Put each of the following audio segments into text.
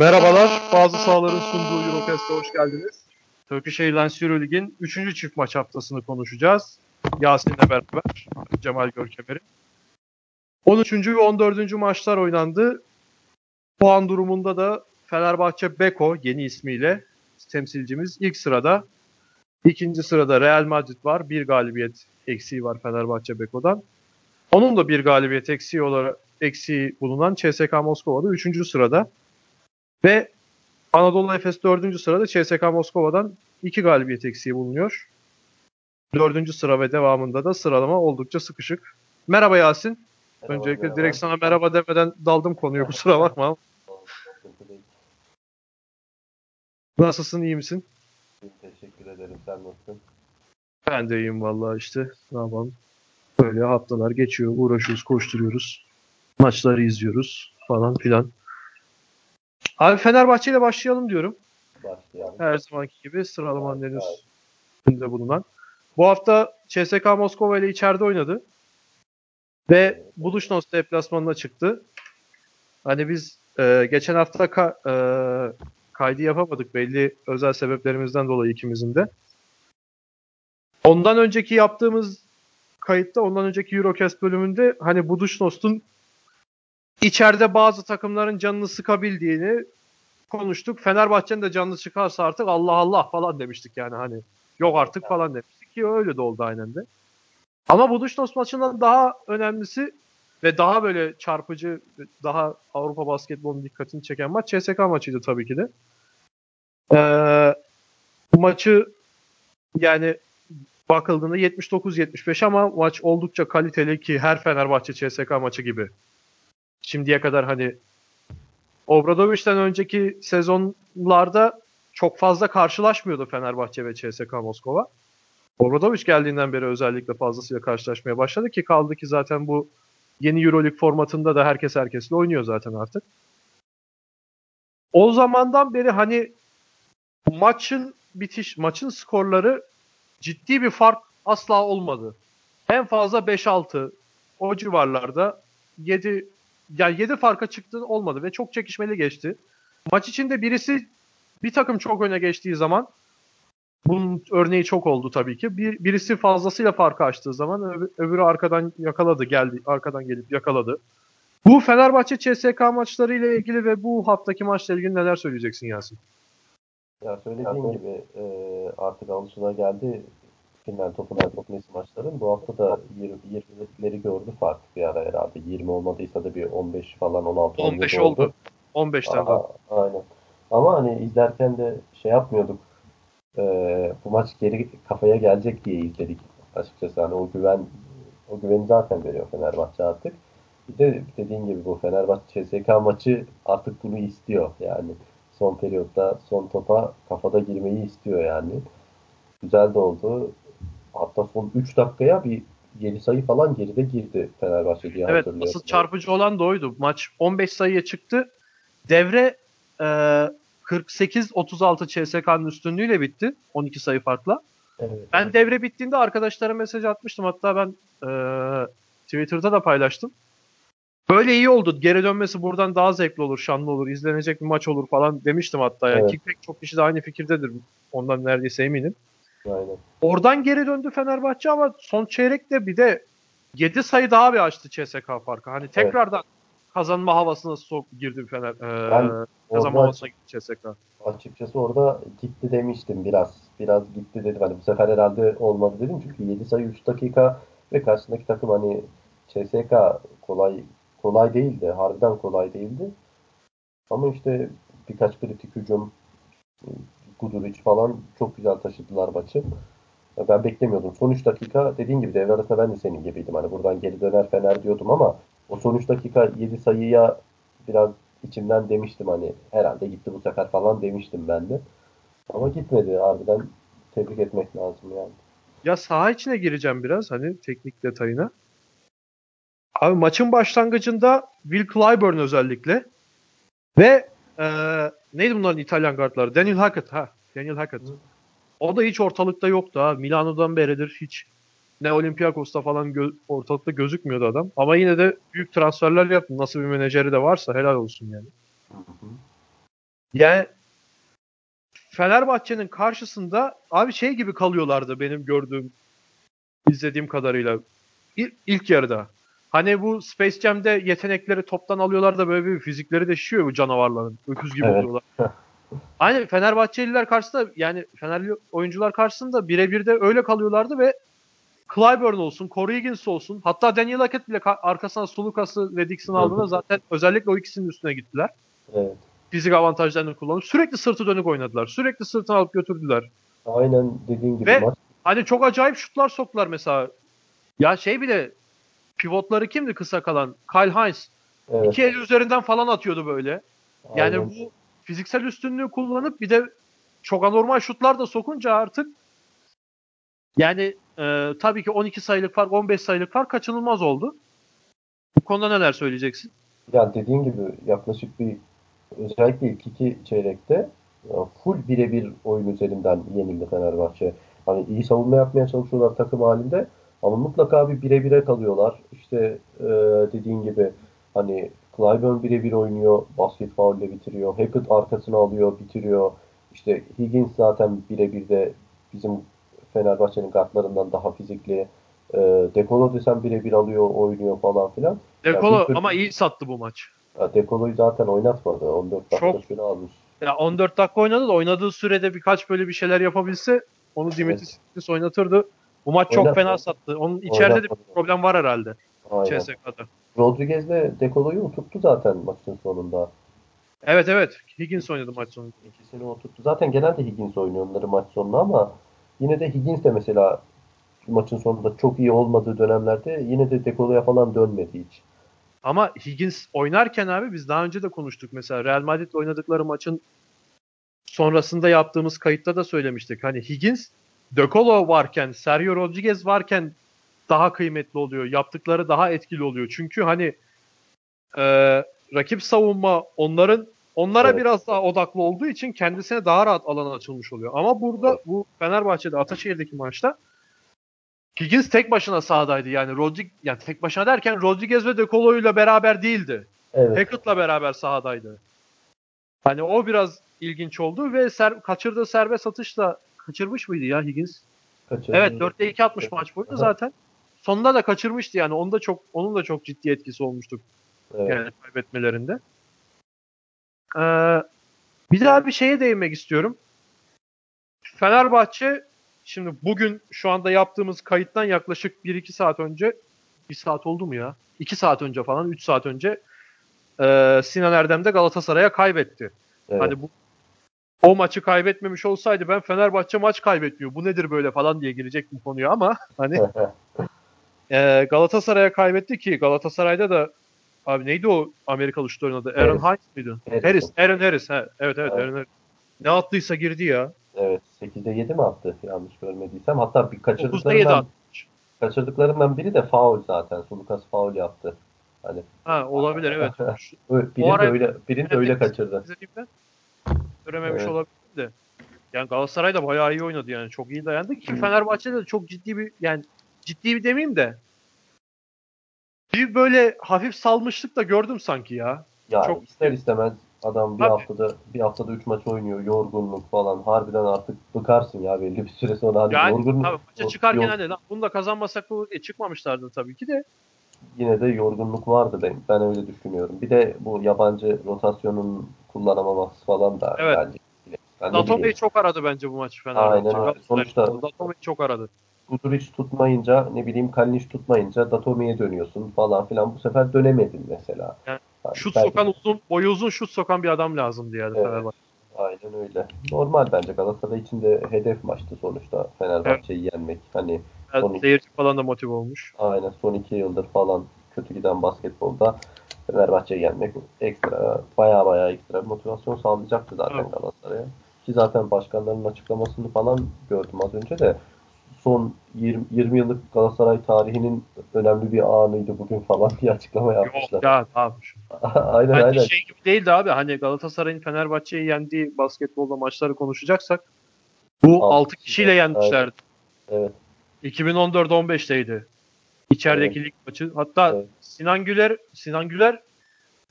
Merhabalar, Bazı Sahaların sunduğu Eurocast'a hoş geldiniz. Turkish Airlines Euroleague'in 3. çift maç haftasını konuşacağız. Yasin'le beraber, Cemal Görkemer'in. 13. ve 14. maçlar oynandı. Puan durumunda da Fenerbahçe Beko yeni ismiyle temsilcimiz ilk sırada. İkinci sırada Real Madrid var. Bir galibiyet eksiği var Fenerbahçe Beko'dan. Onun da bir galibiyet eksiği olarak eksiği bulunan CSK Moskova'da 3. sırada. Ve Anadolu Efes 4. sırada CSK Moskova'dan 2 galibiyet eksiği bulunuyor. 4. sıra ve devamında da sıralama oldukça sıkışık. Merhaba Yasin. Merhaba, Öncelikle merhaba. direkt sana merhaba demeden daldım konuya kusura bakma. Nasılsın iyi misin? Teşekkür ederim sen nasılsın? Ben de iyiyim vallahi işte ne yapalım. Böyle haftalar geçiyor uğraşıyoruz koşturuyoruz. Maçları izliyoruz falan filan. Abi Fenerbahçe ile başlayalım diyorum. Başlayalım. Her zamanki gibi sıralamanın en üstünde bulunan. Bu hafta CSK Moskova ile içeride oynadı. Ve Buluşnos deplasmanına çıktı. Hani biz e, geçen hafta ka, e, kaydı yapamadık belli özel sebeplerimizden dolayı ikimizin de. Ondan önceki yaptığımız kayıtta, ondan önceki Eurocast bölümünde hani Buduşnos'un içeride bazı takımların canını sıkabildiğini konuştuk. Fenerbahçe'nin de canını çıkarsa artık Allah Allah falan demiştik yani hani. Yok artık falan demiştik ki öyle de oldu aynen de. Ama Buduşnos maçından daha önemlisi ve daha böyle çarpıcı, daha Avrupa basketbolunun dikkatini çeken maç CSK maçıydı tabii ki de. Ee, bu maçı yani bakıldığında 79-75 ama maç oldukça kaliteli ki her Fenerbahçe CSK maçı gibi. Şimdiye kadar hani Obradovic'den önceki sezonlarda çok fazla karşılaşmıyordu Fenerbahçe ve CSK Moskova. Obradovic geldiğinden beri özellikle fazlasıyla karşılaşmaya başladı ki kaldı ki zaten bu yeni Euroleague formatında da herkes herkesle oynuyor zaten artık. O zamandan beri hani maçın bitiş, maçın skorları ciddi bir fark asla olmadı. En fazla 5-6 o civarlarda 7 yani 7 farka çıktı olmadı ve çok çekişmeli geçti. Maç içinde birisi bir takım çok öne geçtiği zaman bunun örneği çok oldu tabii ki. Bir, birisi fazlasıyla farkı açtığı zaman öbür, öbürü arkadan yakaladı, geldi, arkadan gelip yakaladı. Bu Fenerbahçe CSK maçları ile ilgili ve bu haftaki maçla ilgili neler söyleyeceksin Yasin? Ya söylediğim gibi e, artık alışıla geldi final topu Netflix maçların. Bu hafta da 20'leri gördü fark bir ara herhalde. 20 olmadıysa da bir 15 falan 16 15 oldu. oldu. 15'ten daha. Aynen. Ama hani izlerken de şey yapmıyorduk. E, bu maç geri kafaya gelecek diye izledik açıkçası. Hani o güven o güveni zaten veriyor Fenerbahçe artık. Bir de dediğin gibi bu Fenerbahçe CSK maçı artık bunu istiyor yani. Son periyotta son topa kafada girmeyi istiyor yani. Güzel de oldu hatta son 3 dakikaya bir 7 sayı falan geride girdi Fenerbahçe diye evet, asıl çarpıcı olan da oydu. Maç 15 sayıya çıktı. Devre e, 48-36 CSK'nın üstünlüğüyle bitti. 12 sayı farkla. Evet, ben evet. devre bittiğinde arkadaşlara mesaj atmıştım. Hatta ben e, Twitter'da da paylaştım. Böyle iyi oldu. Geri dönmesi buradan daha zevkli olur, şanlı olur, izlenecek bir maç olur falan demiştim hatta. Yani evet. pek çok kişi de aynı fikirdedir. Ondan neredeyse eminim. Aynen. Oradan geri döndü Fenerbahçe ama son çeyrekte bir de 7 sayı daha bir açtı CSK farkı. Hani tekrardan evet. kazanma havasına sok girdi Fener. E, ben kazanma havasına gitti CSK. Açıkçası orada gitti demiştim biraz. Biraz gitti dedim. Hani bu sefer herhalde olmadı dedim. Çünkü 7 sayı 3 dakika ve karşısındaki takım hani CSK kolay kolay değildi. Harbiden kolay değildi. Ama işte birkaç kritik hücum Guduric falan çok güzel taşıdılar maçı. Ben beklemiyordum. Son 3 dakika dediğin gibi devre arasında ben de senin gibiydim. Hani buradan geri döner Fener diyordum ama o son 3 dakika 7 sayıya biraz içimden demiştim hani herhalde gitti bu sefer falan demiştim ben de. Ama gitmedi harbiden tebrik etmek lazım yani. Ya saha içine gireceğim biraz hani teknik detayına. Abi maçın başlangıcında Will Clyburn özellikle ve ee, neydi bunların İtalyan kartları? Daniel Hackett ha. Daniel Hackett. Hı. O da hiç ortalıkta yoktu ha. Milano'dan beridir hiç ne Olympiakos'ta falan gö- ortalıkta gözükmüyordu adam. Ama yine de büyük transferler yaptı. Nasıl bir menajeri de varsa helal olsun yani. Yani Fenerbahçe'nin karşısında abi şey gibi kalıyorlardı benim gördüğüm izlediğim kadarıyla İl, ilk yarıda. Hani bu Space Jam'de yetenekleri toptan alıyorlar da böyle bir fizikleri de şişiyor bu canavarların. Öküz gibi Evet. oluyorlar. Aynı Fenerbahçeliler karşısında yani Fenerli oyuncular karşısında birebir de öyle kalıyorlardı ve Clyburn olsun, Corey Higgins olsun hatta Daniel Hackett bile ka- arkasına Sulukas'ı ve Dixon aldığında zaten özellikle o ikisinin üstüne gittiler. Evet. Fizik avantajlarını kullanıp sürekli sırtı dönük oynadılar. Sürekli sırtını alıp götürdüler. Aynen dediğin gibi Ve- maç Hani çok acayip şutlar soktular mesela. Ya şey bile pivotları kimdi kısa kalan? Kyle Hines. evet. İki eli üzerinden falan atıyordu böyle. Yani aynen. bu fiziksel üstünlüğü kullanıp bir de çok anormal şutlar da sokunca artık yani e, tabii ki 12 sayılık fark 15 sayılık fark kaçınılmaz oldu. Bu konuda neler söyleyeceksin? Ya dediğin gibi yaklaşık bir özellikle ilk iki çeyrekte ya full birebir oyun üzerinden yenildi Fenerbahçe. Hani iyi savunma yapmaya çalışıyorlar takım halinde ama mutlaka bir bire kalıyorlar. İşte e, dediğin gibi hani Clyburn birebir oynuyor, basket faulle bitiriyor. Hackett arkasına alıyor, bitiriyor. İşte Higgins zaten birebir de bizim Fenerbahçe'nin kartlarından daha fizikli. E, Dekolo desen birebir alıyor, oynuyor falan filan. Dekolo Ya bir tür- ama iyi sattı bu maç. Ya Dekolo'yu zaten oynatmadı. 14 dakika Çok- süre almış. Ya 14 dakika oynadı da oynadığı sürede birkaç böyle bir şeyler yapabilse onu Dimitris evet. oynatırdı. Bu maç çok Oynatmadı. fena sattı. Onun içeride de Oynatmadı. bir problem var herhalde Aynen. CSK'da. Rodriguez'le Dekolo'yu oturttu zaten maçın sonunda. Evet evet. Higgins oynadı maç sonunda. İkisini oturttu. Zaten genelde Higgins oynuyor onları maç sonunda ama yine de Higgins de mesela maçın sonunda çok iyi olmadığı dönemlerde yine de Dekolo'ya falan dönmedi hiç. Ama Higgins oynarken abi biz daha önce de konuştuk. Mesela Real Madrid'le oynadıkları maçın sonrasında yaptığımız kayıtta da söylemiştik. Hani Higgins, De Colo varken, Sergio Rodriguez varken daha kıymetli oluyor. Yaptıkları daha etkili oluyor. Çünkü hani e, rakip savunma onların onlara Evet. biraz daha odaklı olduğu için kendisine daha rahat alan açılmış oluyor. Ama burada bu Fenerbahçe'de Ataşehir'deki maçta Higgins tek başına sahadaydı. Yani Rodriguez yani tek başına derken Rodriguez ve De Colo'yla beraber değildi. Evet. Hackett'la beraber sahadaydı. Hani o biraz ilginç oldu ve ser, kaçırdığı serbest atışla kaçırmış mıydı ya Higgins? Kaçırdı. Evet 4'te 2 atmış maç boyunca zaten. Sonunda da kaçırmıştı yani. Onda çok onun da çok ciddi etkisi olmuştu Evet. yani kaybetmelerinde. Ee, bir daha bir şeye değinmek istiyorum. Fenerbahçe şimdi bugün şu anda yaptığımız kayıttan yaklaşık 1-2 saat önce 1 saat oldu mu ya? 2 saat önce falan 3 saat önce e, Sinan Erdem de Galatasaray'a kaybetti. Evet. Hani bu o maçı kaybetmemiş olsaydı ben Fenerbahçe maç kaybetmiyor. Bu nedir böyle falan diye girecektim konuya ama hani e, Galatasaray'a kaybetti ki Galatasaray'da da abi neydi o Amerikalı şut oynadı? Aaron Harris. Hines miydi? Harris. Harris. Aaron Harris. He. Evet evet Evet. Aaron Harris. Ne attıysa girdi ya. evet. 8'de 7 mi attı yanlış görmediysem. Hatta bir 9'da 7 kaçırdıklarından, kaçırdıklarından biri de faul zaten. Sulukas faul yaptı. Hani Ha olabilir evet. Ara- de öyle, birini de öyle kaçırdı. Görememiş Evet. olabilir de. Yani Galatasaray da bayağı iyi oynadı yani. Çok iyi dayandı ki. Fenerbahçe'de de çok ciddi bir yani ciddi bir demeyeyim de bir böyle hafif salmışlık da gördüm sanki ya. Yani Çok- ister istemez adam bir Tabii. haftada bir haftada 3 maç oynuyor. Yorgunluk falan. Harbiden artık bıkarsın ya belli bir süre sonra. Hani Yani yorgunluk tabii maça çıkarken hani lan bunu da kazanmasak bu e, çıkmamışlardı tabii ki de. yine de yorgunluk vardı ben ben öyle düşünüyorum. Bir de bu yabancı rotasyonun kullanamaması falan da Evet. bence. Ben Datome'yi çok aradı bence bu maç Fenerbahçe. Aynen öyle. Sonuçta- Datome'yi çok aradı. Guduric tutmayınca ne bileyim Kalinic tutmayınca Datome'ye dönüyorsun falan filan. Bu sefer dönemedin mesela. Yani Yani Şut belki- sokan uzun, boyu uzun şut sokan bir adam lazımdı yani Evet. Fenerbahçe. Aynen öyle. Normal bence Galatasaray için de hedef maçtı sonuçta Fenerbahçe'yi yenmek. Hani Yani Onu- seyirci falan da motive olmuş. aynen son iki yıldır falan kötü giden basketbolda Fenerbahçe'yi yenmek ekstra baya baya ekstra motivasyon sağlayacaktı zaten Evet. Galatasaray'a. Ki zaten başkanların açıklamasını falan gördüm az önce de son 20, 20 yıllık Galatasaray tarihinin önemli bir anıydı bugün falan diye açıklama yapmışlar. Yok ya tamam. aynen Bence aynen. şey gibi değildi abi. Hani Galatasaray'ın Fenerbahçe'yi yendiği basketbolda maçları konuşacaksak bu Altı 6 kişiyle. yenmişlerdi. Evet. 2014-15'teydi. İçerideki lig maçı. Hatta Evet. Sinan Güler Sinan Güler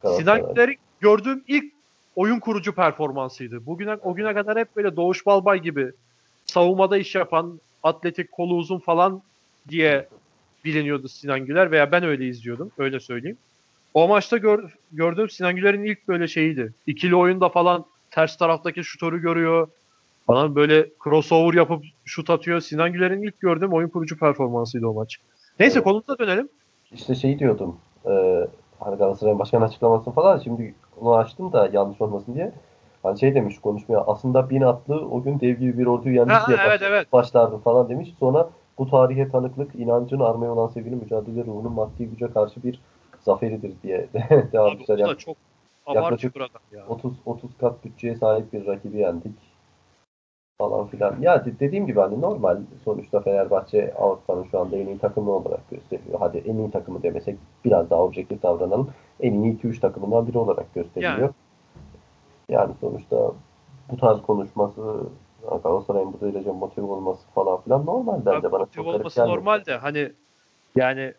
Sinan Galatasaray. Güler'i gördüğüm ilk oyun kurucu performansıydı. Bugüne o güne kadar hep böyle Doğuş Balbay gibi savunmada iş yapan, atletik, kolu uzun falan diye biliniyordu Sinan Güler veya ben öyle izliyordum. Öyle söyleyeyim. O maçta gör, gördüğüm Sinan Güler'in ilk böyle şeyiydi. İkili oyunda falan ters taraftaki şutörü görüyor. Falan böyle crossover yapıp şut atıyor. Sinan Güler'in ilk gördüğüm oyun kurucu performansıydı o maç. Neyse konumuza dönelim. İşte şey diyordum. E, hani Galatasaray'ın başkan açıklamasını falan şimdi onu açtım da yanlış olmasın diye. Hani şey demiş konuşmaya aslında bin atlı o gün dev gibi bir orduyu yenmiş diye evet, evet. başlardı falan demiş. Sonra bu tarihe tanıklık inancın armaya olan sevginin mücadele ruhunun maddi güce karşı bir zaferidir diye devam etmişler. Da çok yaklaşık ya. 30, 30 kat bütçeye sahip bir rakibi yendik falan filan. Ya dediğim gibi hani normal sonuçta Fenerbahçe Avrupa'nın şu anda en iyi takımı olarak gösteriliyor. Hadi en iyi takımı demesek biraz daha objektif davranalım. En iyi 2-3 takımından biri olarak gösteriliyor. Yani, yani sonuçta bu tarz konuşması Galatasaray'ın bu derece motive olması falan filan normal bence. Bana motive olması normal de hani yani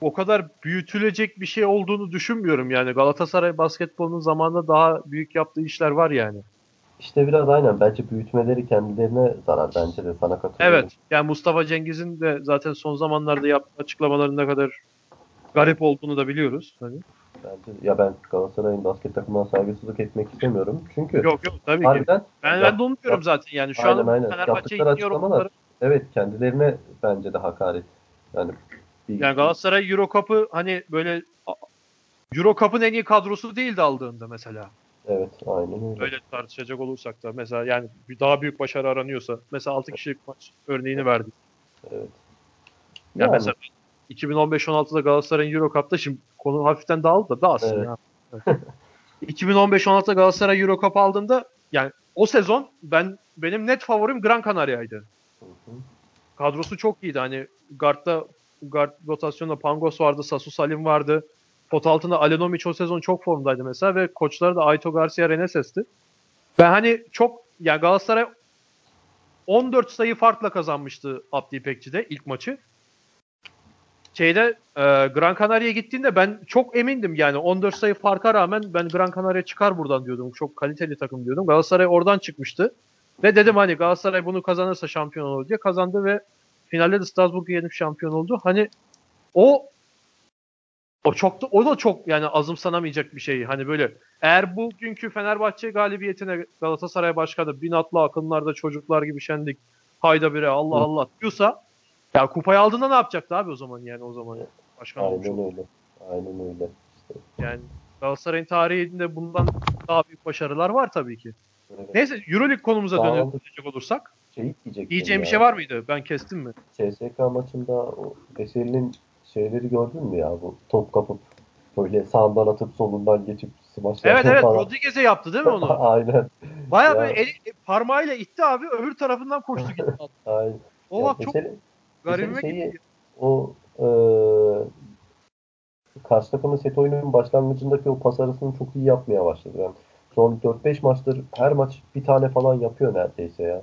o kadar büyütülecek bir şey olduğunu düşünmüyorum yani. Galatasaray basketbolunun zamanında daha büyük yaptığı işler var yani. İşte biraz aynen. Bence büyütmeleri kendilerine zarar bence de sana katılıyorum. Evet. Yani Mustafa Cengiz'in de zaten son zamanlarda yaptığı açıklamaların ne kadar garip olduğunu da biliyoruz. Hani. Bence ya ben Galatasaray'ın basket takımına saygısızlık etmek istemiyorum. Çünkü Yok yok tabii harbiden, ki. Ben, ben de unutmuyorum zaten yani. Şu aynen, an aynen. Fenerbahçe açıklamalar evet kendilerine bence de hakaret. Yani bir, yani Galatasaray Euro Cup'ı hani böyle Euro Cup'ın en iyi kadrosu değildi aldığında mesela. Evet aynen öyle. Öyle tartışacak olursak da mesela yani daha büyük başarı aranıyorsa mesela 6 kişilik maç örneğini verdik. Evet. Yani, yani. mesela 2015-16'da Galatasaray'ın Euro Cup'ta şimdi konu hafiften dağıldı da dağılsın evet. ya. Evet. 2015-16'da Galatasaray Euro Cup aldığında yani o sezon ben benim net favorim Gran Canaria'ydı. Kadrosu çok iyiydi. Hani guard'da guard rotasyonda Pangos vardı, Sasu Salim vardı. Pot altında Alenomic o sezon çok formdaydı mesela ve koçları da Aito Garcia Reneses'ti. Ben hani çok yani Galatasaray 14 sayı farkla kazanmıştı Abdi İpekçi'de ilk maçı. Şeyde e, Gran Canaria'ya gittiğinde ben çok emindim yani 14 sayı farka rağmen ben Gran Canaria çıkar buradan diyordum. Çok kaliteli takım diyordum. Galatasaray oradan çıkmıştı. Ve dedim hani Galatasaray bunu kazanırsa şampiyon olur diye kazandı ve finalde de Strasbourg'u yenip şampiyon oldu. Hani o o çok da o da çok yani azımsanamayacak bir şey. Hani böyle eğer bugünkü Fenerbahçe galibiyetine Galatasaray başkanı bin atlı akınlarda çocuklar gibi şendik hayda bire Allah Allah diyorsa ya kupayı aldığında ne yapacaktı abi o zaman yani o zaman başkan Aynen olmuş öyle. Aynen öyle. Yani Galatasaray'ın tarihinde bundan daha büyük başarılar var tabii ki. Evet. Neyse Euroleague konumuza dönecek olursak. Şey Diyeceğim bir şey var mıydı? Ben kestim mi? CSK maçında o Veseli'nin şeyleri gördün mü ya bu top kapıp böyle sağından atıp solundan geçip smaç Evet evet falan. Rodriguez'e yaptı değil mi onu? Aynen. Baya böyle eli, parmağıyla itti abi öbür tarafından koştu gitti. Aynen. O bak çok garibime gitti. O e, karşı takımın set oyununun başlangıcındaki o pas arasını çok iyi yapmaya başladı. Yani son 4-5 maçtır her maç bir tane falan yapıyor neredeyse ya.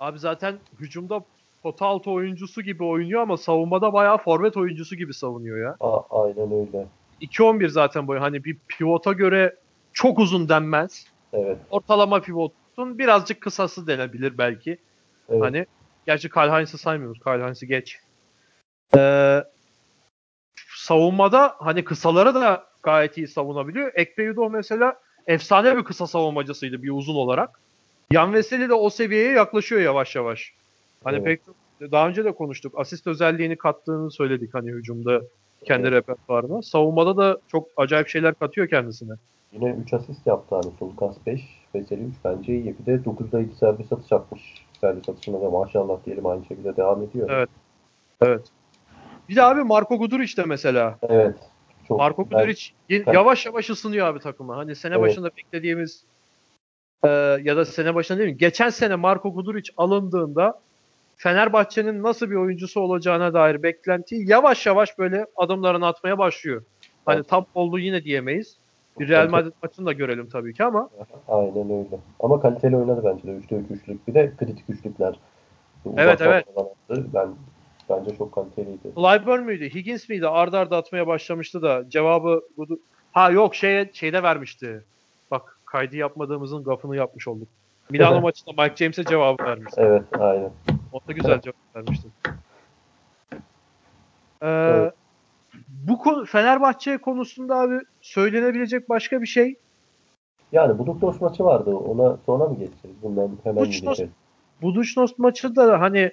Abi zaten hücumda pota altı oyuncusu gibi oynuyor ama savunmada bayağı forvet oyuncusu gibi savunuyor ya. A- aynen öyle. 2-11 zaten boyu. Hani bir pivota göre çok uzun denmez. Evet. Ortalama pivotun birazcık kısası denebilir belki. Evet. Hani gerçi Kyle Heinz'i saymıyoruz. Kyle Heinz'i geç. Ee, savunmada hani kısaları da gayet iyi savunabiliyor. Ekpeyudo mesela efsane bir kısa savunmacısıydı bir uzun olarak. Yan Veseli de o seviyeye yaklaşıyor yavaş yavaş. Hani evet. pek daha önce de konuştuk. Asist özelliğini kattığını söyledik hani hücumda kendi evet. repertuarına. Savunmada da çok acayip şeyler katıyor kendisine. Yine 3 asist yaptı hani Sulukas 5, Veseli 3 bence iyi. Bir de 9'da 7 serbest atış atmış. Serbest atışına da maşallah diyelim aynı şekilde devam ediyor. Evet. Evet. Bir de abi Marco Guduric de mesela. Evet. Çok Marco Guduric yavaş yavaş ısınıyor abi takıma. Hani sene evet. başında beklediğimiz e, ya da sene başında değil mi? Geçen sene Marco Guduric alındığında Fenerbahçe'nin nasıl bir oyuncusu olacağına dair beklentiyi yavaş yavaş böyle adımlarını atmaya başlıyor. Hani tam oldu yine diyemeyiz. Bir Real Madrid maçını da görelim tabii ki ama. Aynen öyle. Ama kaliteli oynadı bence de. 3'te 3 üçlük. Bir de kritik üçlükler. Evet evet. Ben bence çok kaliteliydi. Clyburn müydü? Higgins miydi? Arda arda atmaya başlamıştı da cevabı ha yok şeye şeyde vermişti. kaydı yapmadığımızın gafını yapmış olduk. Milano maçında Mike James'e cevabı vermiştin. Evet aynen. O da güzel cevap vermiştin. Ee, Evet. Bu konu Fenerbahçe konusunda abi söylenebilecek başka bir şey. Yani Buduknos maçı vardı. Ona sonra mı geçeceğiz? Bundan hemen geçelim? Budućnost maçında da hani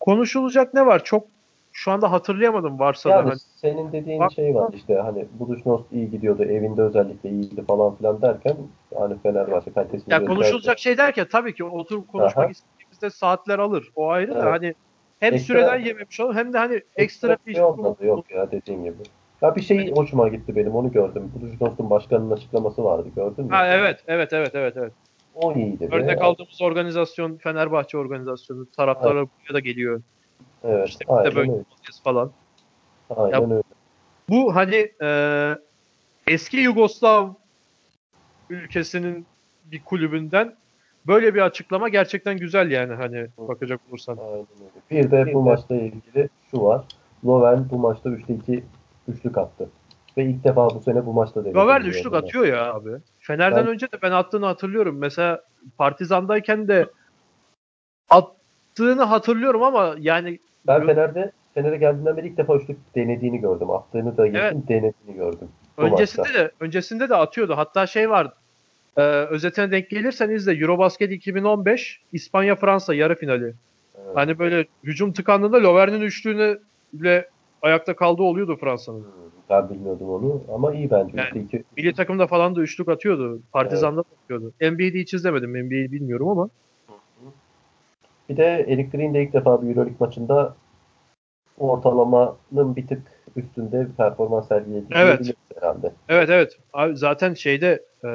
konuşulacak ne var? Çok şu anda hatırlayamadım varsa da Yani hani. senin dediğin Bak- şey var işte hani Buduknos iyi gidiyordu. Evinde özellikle iyiydi falan filan derken hani Fenerbahçe kalitesini Ya konuşulacak şey derken tabii ki oturup konuşmak Aha. İstediğimizde saatler alır. O ayrı da Evet. hani hem Ekstra- süreden yememiş olur hem de hani ekstra Ekstra bir şey olmadı yok ya dediğin gibi. Ya bir şey hoşuma gitti benim onu gördüm. Buduknos'un başkanının açıklaması vardı gördün mü? Ha evet evet evet evet evet. O iyiydi. be. Örnek aldığımız organizasyon Fenerbahçe organizasyonu. Taraftarlar buraya da geliyor. Evet İşte aynen böyle öyle. falan. Aynen Ya- öyle. Bu hani e, eski Yugoslav ülkesinin bir kulübünden böyle bir açıklama gerçekten güzel yani hani bakacak olursan. Aynen öyle. Bir de bu maçla ilgili şu var. Loven bu maçta 3'te 2 üçlük attı. Ve ilk defa bu sene bu maçta denedi. Diyor üçlük bana. atıyor ya abi. Fener'den Ben- önce de ben attığını hatırlıyorum. Mesela Partizan'dayken de attığını hatırlıyorum ama yani Ben Fener'de Fener'e geldiğinden beri ilk defa üçlük denediğini gördüm. Attığını da geçtim denediğini gördüm. Bu öncesinde maçta. de öncesinde de atıyordu. Hatta şey vardı. E, özetine denk gelirsen izle Eurobasket 2015 İspanya Fransa yarı finali. Evet. Hani böyle hücum tıkandığında Lovern'in üçlüğüne bile ayakta kaldığı oluyordu Fransa'nın. Hmm, Ben bilmiyordum onu ama iyi bence. Yani- iki. Milli takımda falan da üçlük atıyordu. Partizan'da da atıyordu. NBA'de hiç izlemedim. NBA'yi bilmiyorum ama. Bir de Eric Green de ilk defa bir Euroleague maçında ortalamanın bir tık üstünde bir performans sergiledi. Evet. Herhalde. Evet evet. Abi zaten şeyde e,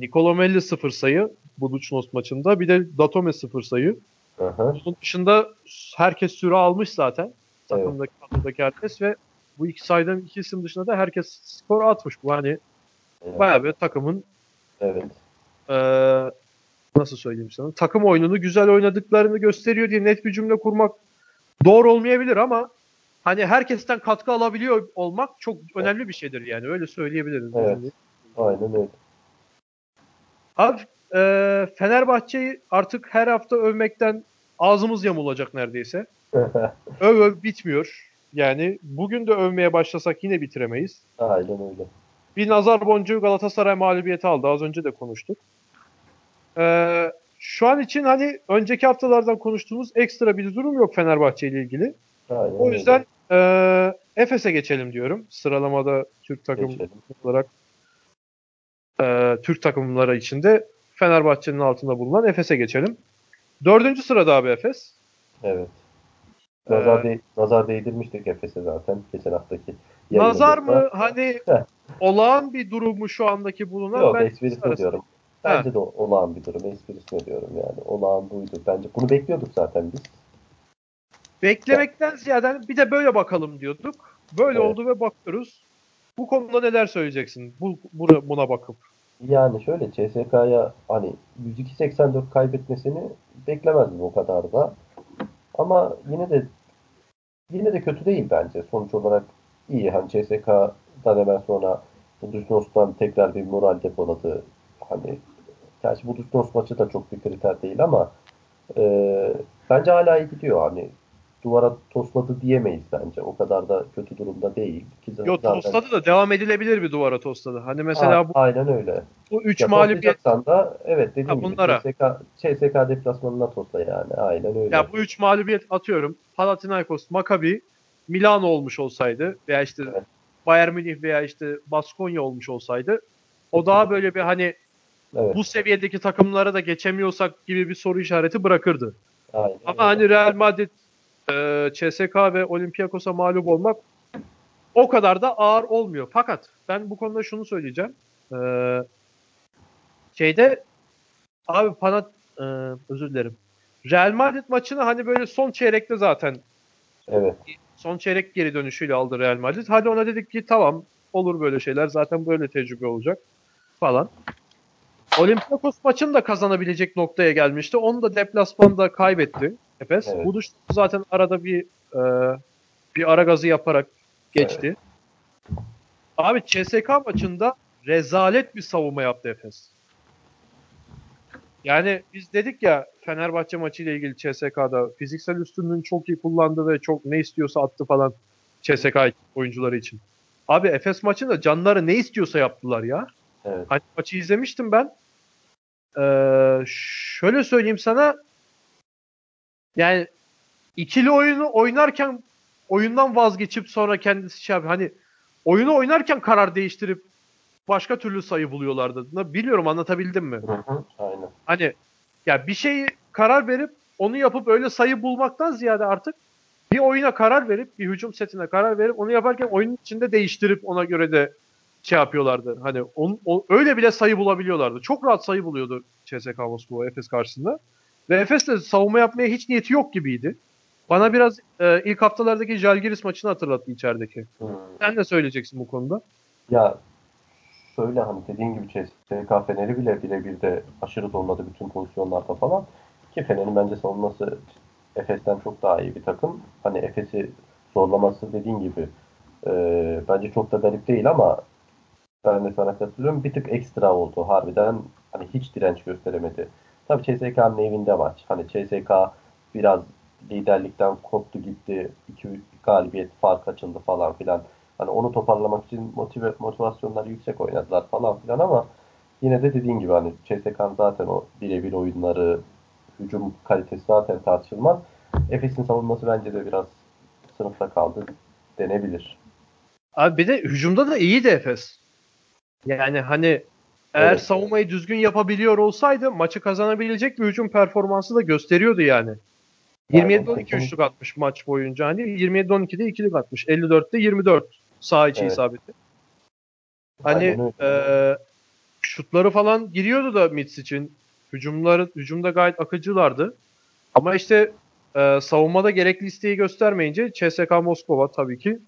Nicolo Melli sıfır sayı Budućnost maçında. Bir de Datome sıfır sayı. Aha. Bunun dışında herkes süre almış zaten. Takımdaki, takımdaki herkes ve bu iki sayıdan iki isim dışında da herkes skor atmış. Bu hani Evet. bayağı bir takımın evet. e, nasıl söyleyeyim sana takım oyununu güzel oynadıklarını gösteriyor diye net bir cümle kurmak doğru olmayabilir ama hani herkesten katkı alabiliyor olmak çok önemli bir şeydir yani öyle söyleyebiliriz. bu Evet. cümleyi. Aynen öyle. Abi e, Fenerbahçe'yi artık her hafta övmekten ağzımız yamulacak neredeyse. Öv öv bitmiyor. Yani bugün de övmeye başlasak yine bitiremeyiz. Aynen öyle. Bir nazar boncuğu Galatasaray mağlubiyeti aldı. Az önce de konuştuk. Ee, şu an için hani önceki haftalardan konuştuğumuz ekstra bir durum yok Fenerbahçe ile ilgili. Aynen O öyle. yüzden e, Efes'e geçelim diyorum. Sıralamada Türk takım Geçelim. olarak e, Türk takımları içinde Fenerbahçe'nin altında bulunan Efes'e geçelim. Dördüncü sırada abi Efes. Evet. Nazar, Ee, de- nazar değdirmiştik Efes'e zaten geçen haftaki. Nazar mı hani olağan bir durum mu şu andaki bulunan? Yok Ben esprisini arasında- diyorum. Bence de olağan bir durum. Esprisini diyorum yani. Olağan buydu. Bence bunu bekliyorduk zaten biz. Beklemekten ziyade bir de böyle bakalım diyorduk. Böyle Evet. oldu ve bakıyoruz. Bu konuda neler söyleyeceksin? Bu, buna bakıp. Yani şöyle CSK'ya hani 102.84 kaybetmesini beklemezdim o kadar da. Ama yine de yine de kötü değil bence. Sonuç olarak iyi. Hani CSK'dan hemen sonra Budusnos'tan tekrar bir moral depoladı. Hani gerçi Budusnos maçı da çok bir kriter değil ama e, bence hala iyi gidiyor. Hani duvara tosladı diyemeyiz bence. O kadar da kötü durumda değil. Ki Yo zaten- tosladı da devam edilebilir bir duvara tosladı. Hani mesela A- bu, Aynen öyle. bu 3 Ya mağlubiyet da evet dediğim Ha, gibi bunlara. CSK, CSK deplasmanına tosla yani. Aynen öyle. ya bu 3 mağlubiyet atıyorum. Panathinaikos, Maccabi, Milano olmuş olsaydı veya işte Evet. Bayern Münih veya işte Baskonya olmuş olsaydı o daha böyle bir hani evet. bu seviyedeki takımlara da geçemiyorsak gibi bir soru işareti bırakırdı. Aynen Ama hani Real Madrid, e, CSK ve Olympiakos'a mağlup olmak o kadar da ağır olmuyor. Fakat ben bu konuda şunu söyleyeceğim. E, şeyde abi Panat e, özür dilerim. Real Madrid maçını hani böyle son çeyrekte zaten Evet. son çeyrek geri dönüşüyle aldı Real Madrid. Hadi ona dedik ki tamam olur böyle şeyler. Zaten böyle tecrübe olacak falan. Olympiakos maçını da kazanabilecek noktaya gelmişti. Onu da deplasmanda kaybetti Efes. Evet. Bu dışında zaten arada bir e, bir ara gazı yaparak geçti. Abi CSK maçında rezalet bir savunma yaptı Efes. Yani biz dedik ya Fenerbahçe maçıyla ilgili CSK'da fiziksel üstünlüğünü çok iyi kullandı ve çok ne istiyorsa attı falan CSK oyuncuları için. Abi Efes maçında canları ne istiyorsa yaptılar ya. Evet. Hani maçı izlemiştim ben. Ee, şöyle söyleyeyim sana. Yani ikili oyunu oynarken oyundan vazgeçip sonra kendisi şey yapıyor. Hani oyunu oynarken karar değiştirip başka türlü sayı buluyorlardı. Biliyorum anlatabildim mi? Hı hı, aynen. Hani ya bir şeyi karar verip onu yapıp öyle sayı bulmaktan ziyade artık bir oyuna karar verip bir hücum setine karar verip onu yaparken oyunun içinde değiştirip ona göre de şey yapıyorlardı. Hani on, on, öyle bile sayı bulabiliyorlardı. Çok rahat sayı buluyordu CSKA Moskova Efes karşısında. Ve Efes de savunma yapmaya hiç niyeti yok gibiydi. Bana biraz e, ilk haftalardaki Jalgiris maçını hatırlattı içerideki. Hmm. Sen ne söyleyeceksin bu konuda? Ya şöyle hani dediğin gibi CSK Fener'i bile birebir de aşırı zorladı bütün pozisyonlarda falan. Ki Fener'in bence savunması Efes'ten çok daha iyi bir takım. Hani Efes'i zorlaması dediğin gibi e, bence çok da garip değil ama ben de sana katılıyorum. Bir tık ekstra oldu harbiden. Hani hiç direnç gösteremedi. Tabii CSK'nın evinde maç. Hani CSK biraz liderlikten koptu gitti. İki galibiyet fark açıldı falan filan. Hani onu toparlamak için motive, motivasyonları yüksek oynadılar falan filan ama yine de dediğin gibi hani CSK'nın zaten o birebir oyunları, hücum kalitesi zaten tartışılmaz. Efes'in savunması bence de biraz sınıfta kaldı denebilir. Abi bir de hücumda da iyiydi Efes. Yani hani eğer Evet. savunmayı düzgün yapabiliyor olsaydı maçı kazanabilecek bir hücum performansı da gösteriyordu yani. Aynen, 27-12 kesinlikle. üçlük atmış maç boyunca hani 27-12'de ikilik atmış. 54'te 24 sağ içi Evet. isabeti. Hani e, şutları falan giriyordu da Mitz için. Hücumları, hücumda gayet akıcılardı. Ama işte e, savunmada gerekli isteği göstermeyince CSK Moskova tabii ki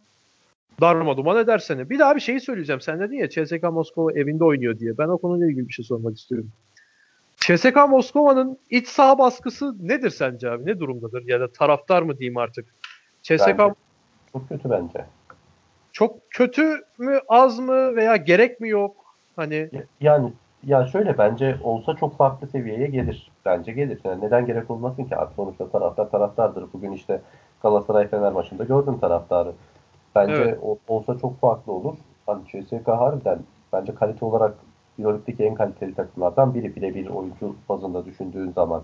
darma duman eder seni. Bir daha bir şey söyleyeceğim. Sen dedin ya CSK Moskova evinde oynuyor diye. Ben o konuyla ilgili bir şey sormak istiyorum. CSK Moskova'nın iç saha baskısı nedir sence abi? Ne durumdadır? Ya da taraftar mı diyeyim artık? CSK Bence çok kötü bence. çok kötü mü, az mı veya gerek mi yok? Hani Ya- Yani ya şöyle bence olsa çok farklı seviyeye gelir. Bence gelir. Yani neden gerek olmasın ki abi sonuçta taraftar taraftardır. Bugün işte Galatasaray Fener maçında gördüm taraftarı. Bence Evet. o- olsa çok farklı olur. Hani CSK harbiden bence kalite olarak Euroleague'deki en kaliteli takımlardan biri. Birebir oyuncu bazında düşündüğün zaman.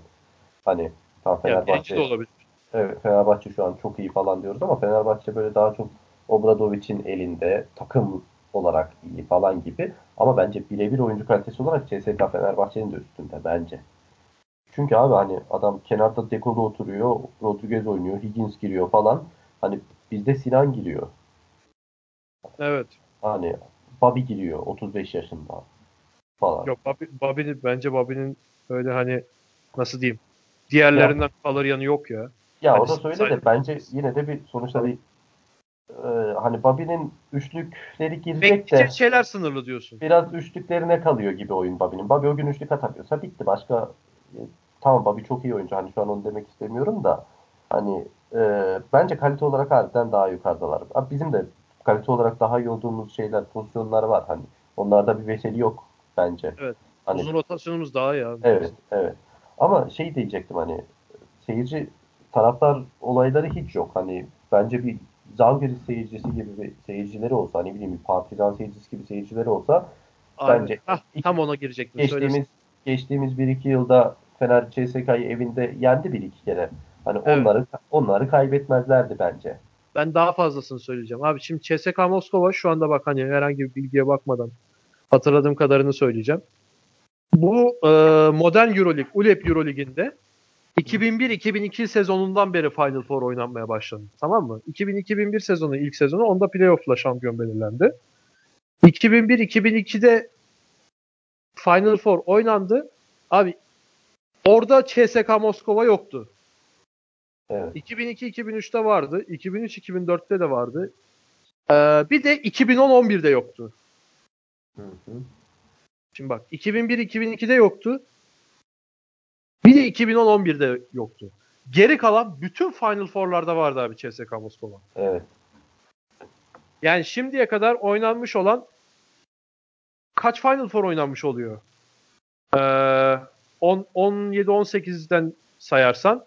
Hani tam Fenerbahçe de olabilir. Evet, Fenerbahçe şu an çok iyi falan diyoruz ama Fenerbahçe böyle daha çok Obradovic'in elinde takım olarak iyi falan gibi. Ama bence birebir oyuncu kalitesi olarak CSK Fenerbahçe'nin de üstünde bence. Çünkü abi hani adam kenarda Deko'da oturuyor, Rodriguez oynuyor, Higgins giriyor falan. Hani bizde Sinan giriyor. Evet. Hani Bobby giriyor 35 yaşında falan. Yok Bobby, Bobby'nin bence Bobby'nin öyle hani nasıl diyeyim diğerlerinden kalır yanı yok ya. Ya Hani o da söyle de bence yine de bir sonuçta bir e, hani Bobby'nin üçlükleri girecek de Bekleyecek şeyler sınırlı diyorsun. biraz üçlüklerine kalıyor gibi oyun Bobby'nin. Bobby o gün üçlük atamıyorsa bitti. Başka e, tamam Bobby çok iyi oyuncu. Hani şu an onu demek istemiyorum da hani e, bence kalite olarak harbiden daha yukarıdalar. Bizim de kalite olarak daha iyi olduğumuz şeyler, pozisyonlar var. Hani onlarda bir veseli yok bence. Evet. Hani Uzun rotasyonumuz daha iyi abi. Evet, evet. Ama şey diyecektim hani seyirci taraftar olayları hiç yok. Hani bence bir Zalgiris seyircisi gibi bir seyircileri olsa hani bileyim bir Partizan seyircisi gibi seyircileri olsa Abi, bence hah, tam ona girecektim. Söylesin. geçtiğimiz geçtiğimiz 1-2 yılda Fener CSK'yı evinde yendi bir iki kere. Hani Evet. onları onları kaybetmezlerdi bence. Ben daha fazlasını söyleyeceğim. Abi şimdi CSK Moskova şu anda bak hani herhangi bir bilgiye bakmadan hatırladığım kadarını söyleyeceğim. Bu e, modern Euroleague, ULEP Euroleague'inde 2001-2002 sezonundan beri Final Four oynanmaya başladı. Tamam mı? 2000-2001 sezonu ilk sezonu onda playoff'la şampiyon belirlendi. 2001-2002'de Final Four oynandı. Abi orada CSK Moskova yoktu. Evet. 2002-2003'te vardı. 2003-2004'te de vardı. Ee, bir de 2010-11'de yoktu. Hı hı. Şimdi bak 2001-2002'de yoktu. Bir de 2010-11'de yoktu. Geri kalan bütün Final Four'larda vardı abi CSK Moskova. Evet. Yani şimdiye kadar oynanmış olan kaç Final Four oynanmış oluyor? Ee, 10, 17-18'den sayarsan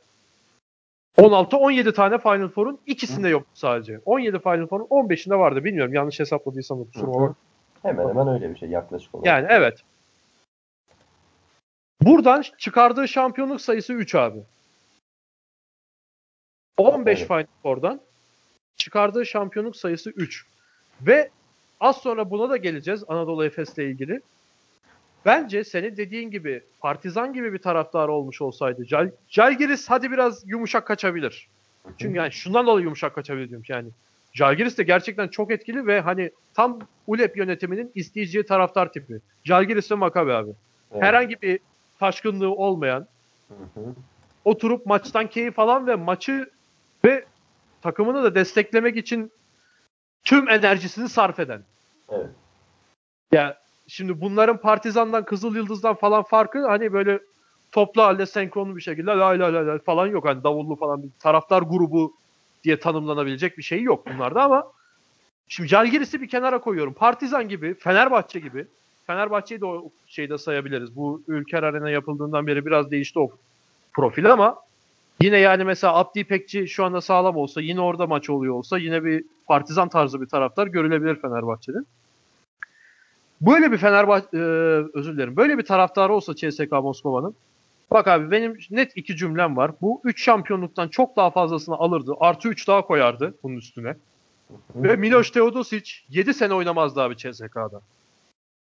16-17 tane Final Four'un ikisinde yoktu sadece. 17 Final Four'un 15'inde vardı. Bilmiyorum yanlış hesapladıysam kusuruma bak. Hemen hemen öyle bir şey yaklaşık olarak. Yani evet. Buradan çıkardığı şampiyonluk sayısı 3 abi. 15 Evet. Final Four'dan çıkardığı şampiyonluk sayısı 3. Ve az sonra buna da geleceğiz Anadolu Efes'le ilgili. Bence senin dediğin gibi Partizan gibi bir taraftar olmuş olsaydı Cal Calgiris hadi biraz yumuşak kaçabilir. Çünkü yani şundan dolayı yumuşak kaçabilir diyorum ki yani. Jalgiris de gerçekten çok etkili ve hani tam ULEP yönetiminin isteyeceği taraftar tipi. Jalgiris ve Maccabi abi. Evet. Herhangi bir taşkınlığı olmayan, Hı hı. oturup maçtan keyif alan ve maçı ve takımını da desteklemek için tüm enerjisini sarf eden. Evet. Ya şimdi bunların Partizan'dan, Kızıl Yıldız'dan falan farkı hani böyle toplu halde senkronlu bir şekilde la la la la falan yok. Hani davullu falan bir taraftar grubu diye tanımlanabilecek bir şey yok bunlarda ama şimdi Jalgiris'i bir kenara koyuyorum. Partizan gibi, Fenerbahçe gibi Fenerbahçe'yi de o şeyde sayabiliriz. Bu Ülker Arena yapıldığından beri biraz değişti o profil ama yine yani mesela Abdi İpekçi şu anda sağlam olsa yine orada maç oluyor olsa yine bir partizan tarzı bir taraftar görülebilir Fenerbahçe'nin. Böyle bir Fenerbahçe özür dilerim. Böyle bir taraftarı olsa CSKA Moskova'nın Bak abi benim net iki cümlem var. Bu 3 şampiyonluktan çok daha fazlasını alırdı. Artı 3 daha koyardı bunun üstüne. Ve Miloš Teodosic 7 sene oynamazdı abi CSK'da.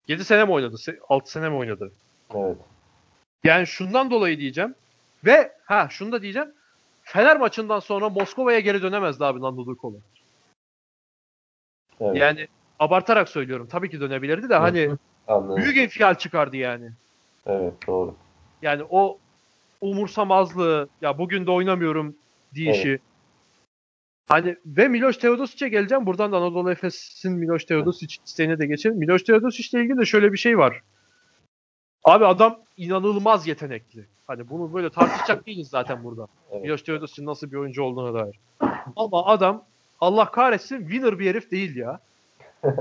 7 sene mi oynadı? 6 sene mi oynadı? Evet. Yani şundan dolayı diyeceğim. Ve ha şunu da diyeceğim. Fener maçından sonra Moskova'ya geri dönemezdi abi Nando Kolo. Evet. Yani abartarak söylüyorum. Tabii ki dönebilirdi de hani Anladım. büyük infial çıkardı yani. Evet doğru. Yani o umursamazlığı ya bugün de oynamıyorum diyişi. Hani ve Miloš Teodosic'e geleceğim. Buradan da Anadolu Efes'in Miloš Teodosic isteğine de geçelim. Miloš Teodosic'le ilgili de şöyle bir şey var. Abi adam inanılmaz yetenekli. Hani bunu böyle tartışacak değiliz zaten burada. Evet. Miloš Teodosic'in nasıl bir oyuncu olduğuna dair. Ama adam Allah kahretsin winner bir herif değil ya.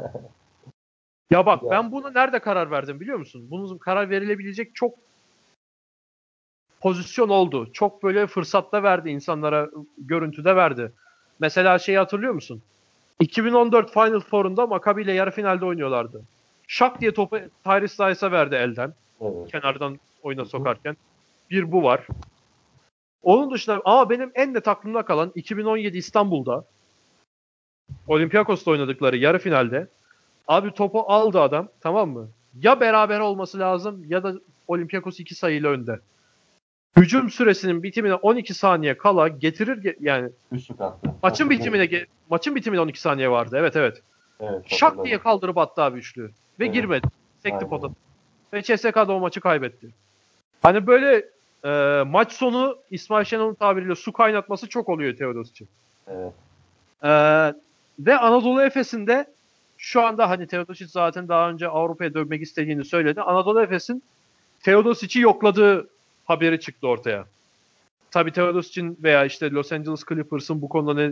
Ya bak Ya. ben buna nerede karar verdim biliyor musun? Bunun karar verilebilecek çok pozisyon oldu. Çok böyle fırsatta verdi insanlara, görüntüde verdi. Mesela şeyi hatırlıyor musun? 2014 Final Four'unda Maccabi ile yarı finalde oynuyorlardı. Şak diye topu Tyrese Dye's'a verdi elden. Evet. Kenardan oyuna sokarken. Bir bu var. Onun dışında ama benim en net aklımda kalan 2017 İstanbul'da Olympiakos'ta oynadıkları yarı finalde abi topu aldı adam tamam mı? Ya beraber olması lazım ya da Olympiakos 2 sayıyla önde. Hücum süresinin bitimine 12 saniye kala getirir ge- yani Üçlük attı. maçın bitimine ge- maçın bitimine 12 saniye vardı. Evet evet. Evet. Şak diye kaldırıp attı abi üçlü. Ve Evet. girmedi. Sekti Aynen. pota. Ve CSK'da o maçı kaybetti. Hani böyle e, maç sonu İsmail Şenol'un tabiriyle su kaynatması çok oluyor Teodosic'in. Evet. E, ve Anadolu Efes'in de şu anda hani Teodosic zaten daha önce Avrupa'ya dönmek istediğini söyledi. Anadolu Efes'in Teodosic'i yokladığı haberi çıktı ortaya. Tabii Teodosic'in veya işte Los Angeles Clippers'ın bu konuda ne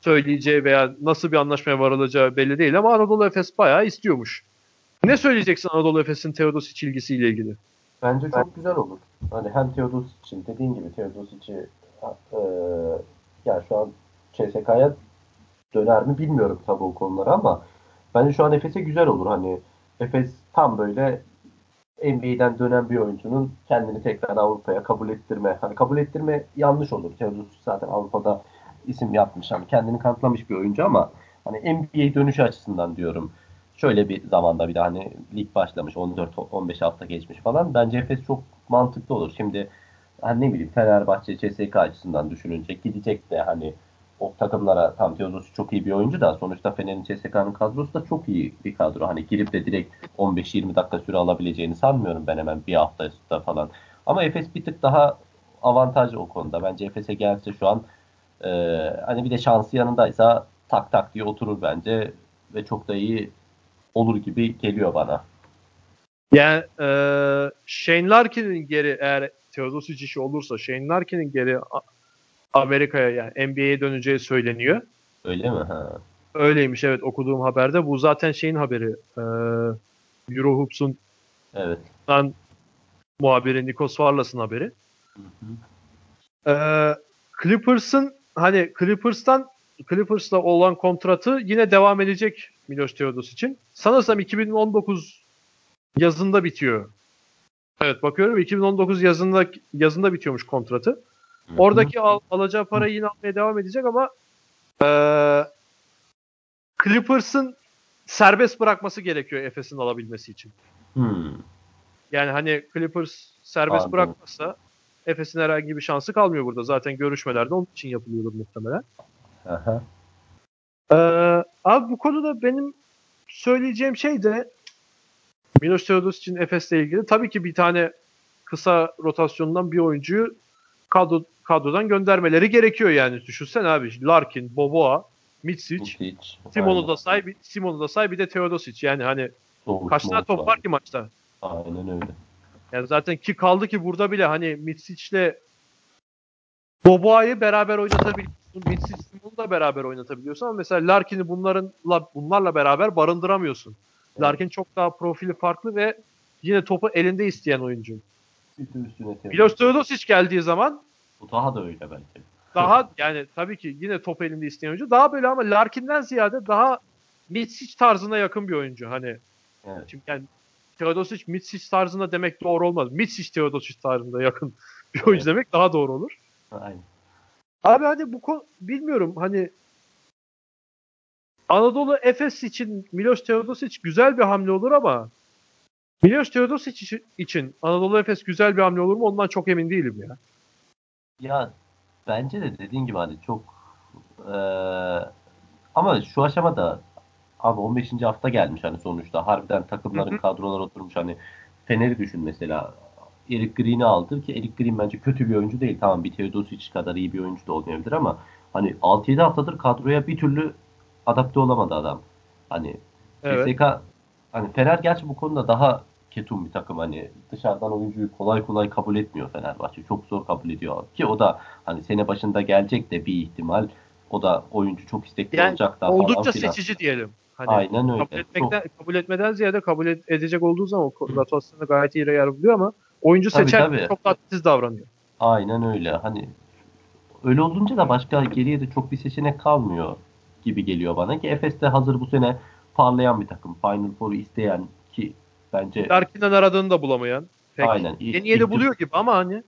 söyleyeceği veya nasıl bir anlaşmaya varılacağı belli değil ama Anadolu Efes bayağı istiyormuş. Ne söyleyeceksin Anadolu Efes'in Teodosic ilgisiyle ilgili? Bence çok güzel olur. Hani hem Teodos için dediğin gibi Teodosic'i e, yani şu an CSK'ya döner mi bilmiyorum tabii o konuları ama bence şu an Efes'e güzel olur. Hani Efes tam böyle NBA'den dönen bir oyuncunun kendini tekrar Avrupa'ya kabul ettirme. Hani kabul ettirme yanlış olur. Teodosic zaten Avrupa'da isim yapmış. Hani kendini kanıtlamış bir oyuncu ama hani NBA dönüşü açısından diyorum. Şöyle bir zamanda bir de hani lig başlamış 14-15 hafta geçmiş falan. Bence Efes çok mantıklı olur. Şimdi hani ne bileyim Fenerbahçe, CSK açısından düşününce gidecek de hani o takımlara tam Teodosic çok iyi bir oyuncu da sonuçta Fener'in CSK'nın kadrosu da çok iyi bir kadro. Hani girip de direkt 15-20 dakika süre alabileceğini sanmıyorum ben hemen bir hafta falan. Ama Efes bir tık daha avantajlı o konuda. Bence Efes'e gelse şu an e, hani bir de şansı yanındaysa tak tak diye oturur bence ve çok da iyi olur gibi geliyor bana. Yani e, Shane Larkin'in geri eğer Teodosic işi olursa Shane Larkin'in geri Amerika'ya yani NBA'ye döneceği söyleniyor. Öyle mi? Ha. Öyleymiş evet okuduğum haberde. Bu zaten şeyin haberi. E, Eurohoops'un Evet. muhabiri Nikos Varlas'ın haberi. Hı hı. Ee, Clippers'ın hani Clippers'tan Clippers'la olan kontratı yine devam edecek Milos Teodos için. Sanırsam 2019 yazında bitiyor. Evet bakıyorum 2019 yazında yazında bitiyormuş kontratı. Oradaki al, alacağı parayı yine almaya devam edecek ama eee Clippers'ın serbest bırakması gerekiyor Efes'in alabilmesi için. Hmm. Yani hani Clippers serbest Anladım. bırakmazsa Efes'in herhangi bir şansı kalmıyor burada. Zaten görüşmelerde onun için yapılıyordur muhtemelen. Aha. Ee, abi bu konuda benim söyleyeceğim şey de Milos Teodos için Efes'le ilgili tabii ki bir tane kısa rotasyondan bir oyuncuyu kadro, kadrodan göndermeleri gerekiyor yani. Düşünsen abi Larkin, Boboa, Mitsic. Simon'u da say, Simon'u da say bir de Teodosic. Yani hani Soğuk kaç tane top var ki maçta? Aynen öyle. Yani zaten ki kaldı ki burada bile hani Mitsic'le Boboa'yı beraber oynatabiliyorsun. Mitsic Simon'u da beraber oynatabiliyorsun ama mesela Larkin'i bunlarınla bunlarla beraber barındıramıyorsun. Evet. Larkin çok daha profili farklı ve yine topu elinde isteyen oyuncu. Milos Teodosic geldiği zaman Bu daha da öyle belki. daha yani tabii ki yine top elinde isteyen oyuncu. Daha böyle ama Larkin'den ziyade daha Mitsic tarzına yakın bir oyuncu. Hani Evet. Şimdi yani Teodosic Mitsic tarzında demek doğru olmaz. Mitsic Teodosic tarzında yakın bir oyuncu Evet. demek daha doğru olur. Aynen. Abi hadi bu konu bilmiyorum hani Anadolu Efes için Milos Teodosic güzel bir hamle olur ama Milos Teodosic için Anadolu Efes güzel bir hamle olur mu ondan çok emin değilim ya. Ya bence de dediğin gibi hani çok eee, ama şu aşamada abi 15. hafta gelmiş hani sonuçta harbiden takımların Hı hı. kadrolar oturmuş hani Fener'i düşün mesela Eric Green'i aldı ki Eric Green bence kötü bir oyuncu değil. Tamam bir Teodosic kadar iyi bir oyuncu da olmayabilir ama hani 6-7 haftadır kadroya bir türlü adapte olamadı adam. Hani Evet. CSK hani Fener gerçi bu konuda daha ketum bir takım hani dışarıdan oyuncuyu kolay kolay kabul etmiyor Fenerbahçe. Çok zor kabul ediyor ki o da hani sene başında gelecek de bir ihtimal. O da oyuncu çok istekli Yani olacak da Oldukça falan filan. seçici diyelim. Hani Aynen öyle. kabul etmekten kabul etmeden ziyade kabul ed- edecek olduğu zaman o rotasyonda gayet iyi yer buluyor ama oyuncu Tabii, seçerken tabii. çok titiz davranıyor. Aynen öyle. Hani öyle olunca da başka geriye de çok bir seçenek kalmıyor gibi geliyor bana ki Efes de hazır bu sene parlayan bir takım. Final Four'u isteyen ki bence Larkin'den aradığını da bulamayan. Pek Aynen. İlk- Yeni yeni ilk- buluyor gibi ama hani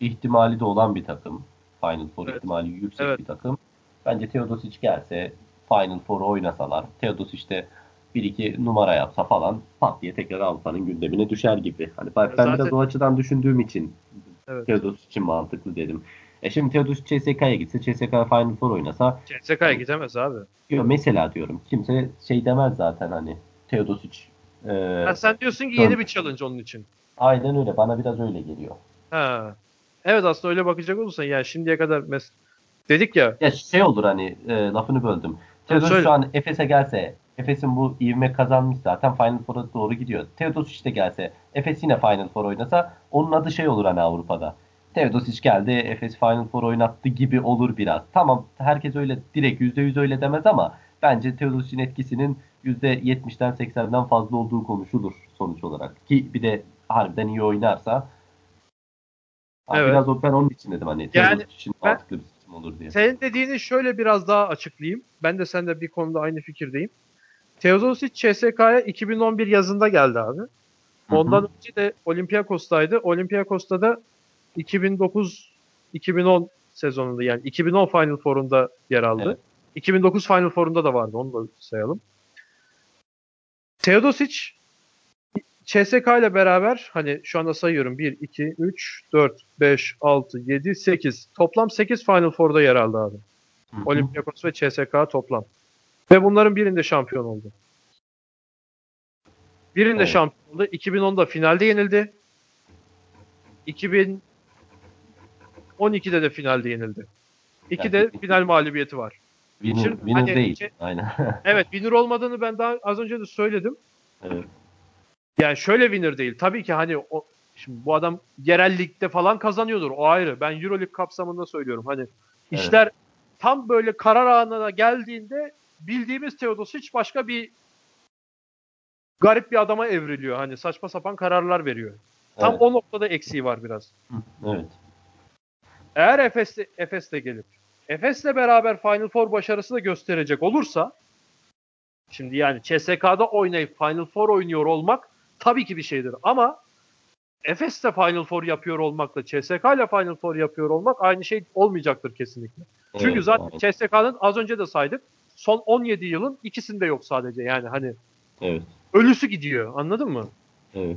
ihtimali de olan bir takım. Final Four Evet. ihtimali yüksek Evet. bir takım. Bence Teodosic gelse Final Four'u oynasalar Teodosic de bir iki numara yapsa falan pat diye tekrar Avrupa'nın gündemine düşer gibi. Hani ben, ben Zaten- biraz o açıdan düşündüğüm için Evet. Teodosic için mantıklı dedim. E şimdi Teodosic CSK'ya gitse CSK Final Four oynasa CSK'ya gidemez abi. diyor mesela diyorum kimse şey demez zaten hani Teodosic e, Ha, sen diyorsun ki dön- yeni bir challenge onun için. aynen öyle bana biraz öyle geliyor. Ha. Evet aslında öyle bakacak olursan yani şimdiye kadar mes dedik ya Ya şey olur hani e, lafını böldüm. Söyle. şu an Efes'e gelse Efes'in bu ivme kazanmış zaten Final Four'a doğru gidiyor. Teodosic de gelse Efes yine Final Four oynasa onun adı şey olur hani Avrupa'da. Teodosic geldi Efes Final Four oynattı gibi olur biraz. Tamam herkes öyle direkt %100 öyle demez ama bence Teodosic'in etkisinin %70'den 80'den fazla olduğu konuşulur sonuç olarak. Ki bir de harbiden iyi oynarsa Evet. Biraz o ben onun için dedim hani Yani için ben- seçim olur diye. senin dediğini şöyle biraz daha açıklayayım. Ben de seninle bir konuda aynı fikirdeyim. Teodosic CSK'ya 2011 yazında geldi abi. Ondan Hı hı. önce de Olympiakos'taydı. Olympiakos'ta da 2009-2010 sezonunda yani 2010 Final Four'unda yer aldı. Evet. 2009 Final Four'unda da vardı. Onu da sayalım. Teodosic CSK ile beraber hani şu anda sayıyorum 1, 2, 3, 4, 5, 6, 7, 8. Toplam 8 Final Four'da yer aldı abi. Hı hı. Olympiakos ve CSK toplam. Ve bunların birinde şampiyon oldu. Birinde Evet. şampiyon oldu. 2010'da finalde yenildi. 2012'de de finalde yenildi. İki de Yani- final mağlubiyeti var. Winner, winner hani değil. şey- Aynen. Evet winner olmadığını ben daha az önce de söyledim. evet. Yani şöyle winner değil. Tabii ki hani o şimdi bu adam yerel ligde falan kazanıyordur. O ayrı. Ben EuroLeague kapsamında söylüyorum. Hani işler tam böyle karar anına geldiğinde bildiğimiz Teodosic başka bir garip bir adama evriliyor. Hani saçma sapan kararlar veriyor. Tam Evet. o noktada eksiği var biraz. Evet. Eğer Efes de, Efes de gelip Efes'le beraber Final Four başarısı da gösterecek olursa şimdi yani CSK'da oynayıp Final Four oynuyor olmak tabii ki bir şeydir ama Efes'le Final Four yapıyor olmakla CSK ile Final Four yapıyor olmak aynı şey olmayacaktır kesinlikle. Çünkü Evet, zaten aynen. CSK'nın az önce de saydık son 17 yılın ikisinde yok sadece yani hani Evet. ölüsü gidiyor anladın mı? Evet.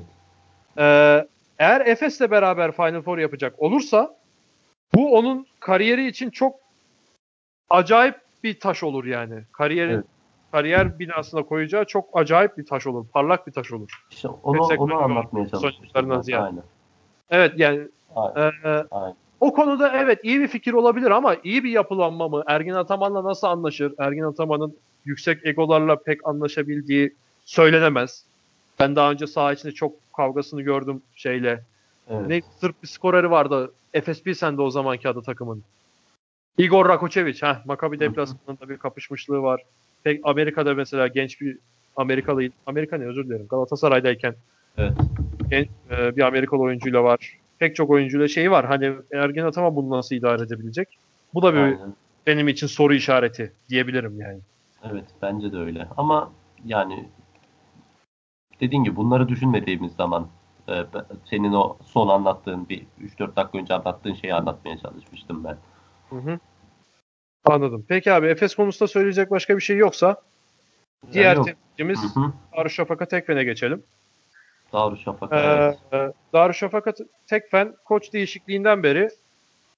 Ee, eğer Efes'le beraber Final Four yapacak olursa bu onun kariyeri için çok acayip bir taş olur yani. Kariyerin Evet. kariyer binasına koyacağı çok acayip bir taş olur. Parlak bir taş olur. İşte onu, Meslek onu anlatmaya ben. ziyade. Aynen. Evet yani Aynen. e, Aynen. o konuda evet iyi bir fikir olabilir ama iyi bir yapılanma mı? Ergin Ataman'la nasıl anlaşır? Ergin Ataman'ın yüksek egolarla pek anlaşabildiği söylenemez. Ben daha önce saha içinde çok kavgasını gördüm şeyle. Evet. Ne Sırp bir skoreri vardı. Efes Pilsen'de o zamanki adı takımın. Igor Rakočević. Heh, Maccabi deplasmanında bir kapışmışlığı var. Pek Amerika'da mesela genç bir Amerikalı, Amerika ne özür dilerim. Galatasaray'dayken Evet. genç, e, bir Amerikalı oyuncuyla var. Pek çok oyuncuyla şeyi var. Hani Ergin Ataman bunu nasıl idare edebilecek? Bu da bir Aynen. benim için soru işareti diyebilirim yani. Evet bence de öyle. Ama yani dediğin gibi bunları düşünmediğimiz zaman e, senin o son anlattığın bir 3-4 dakika önce anlattığın şeyi anlatmaya çalışmıştım ben. Hı hı. Anladım. Peki abi Efes konusunda söyleyecek başka bir şey yoksa diğer yok. temsilcimiz. Darüşşafaka Tekfen'e geçelim. Darüşşafaka Ee, evet. Darüşşafaka Tekfen koç değişikliğinden beri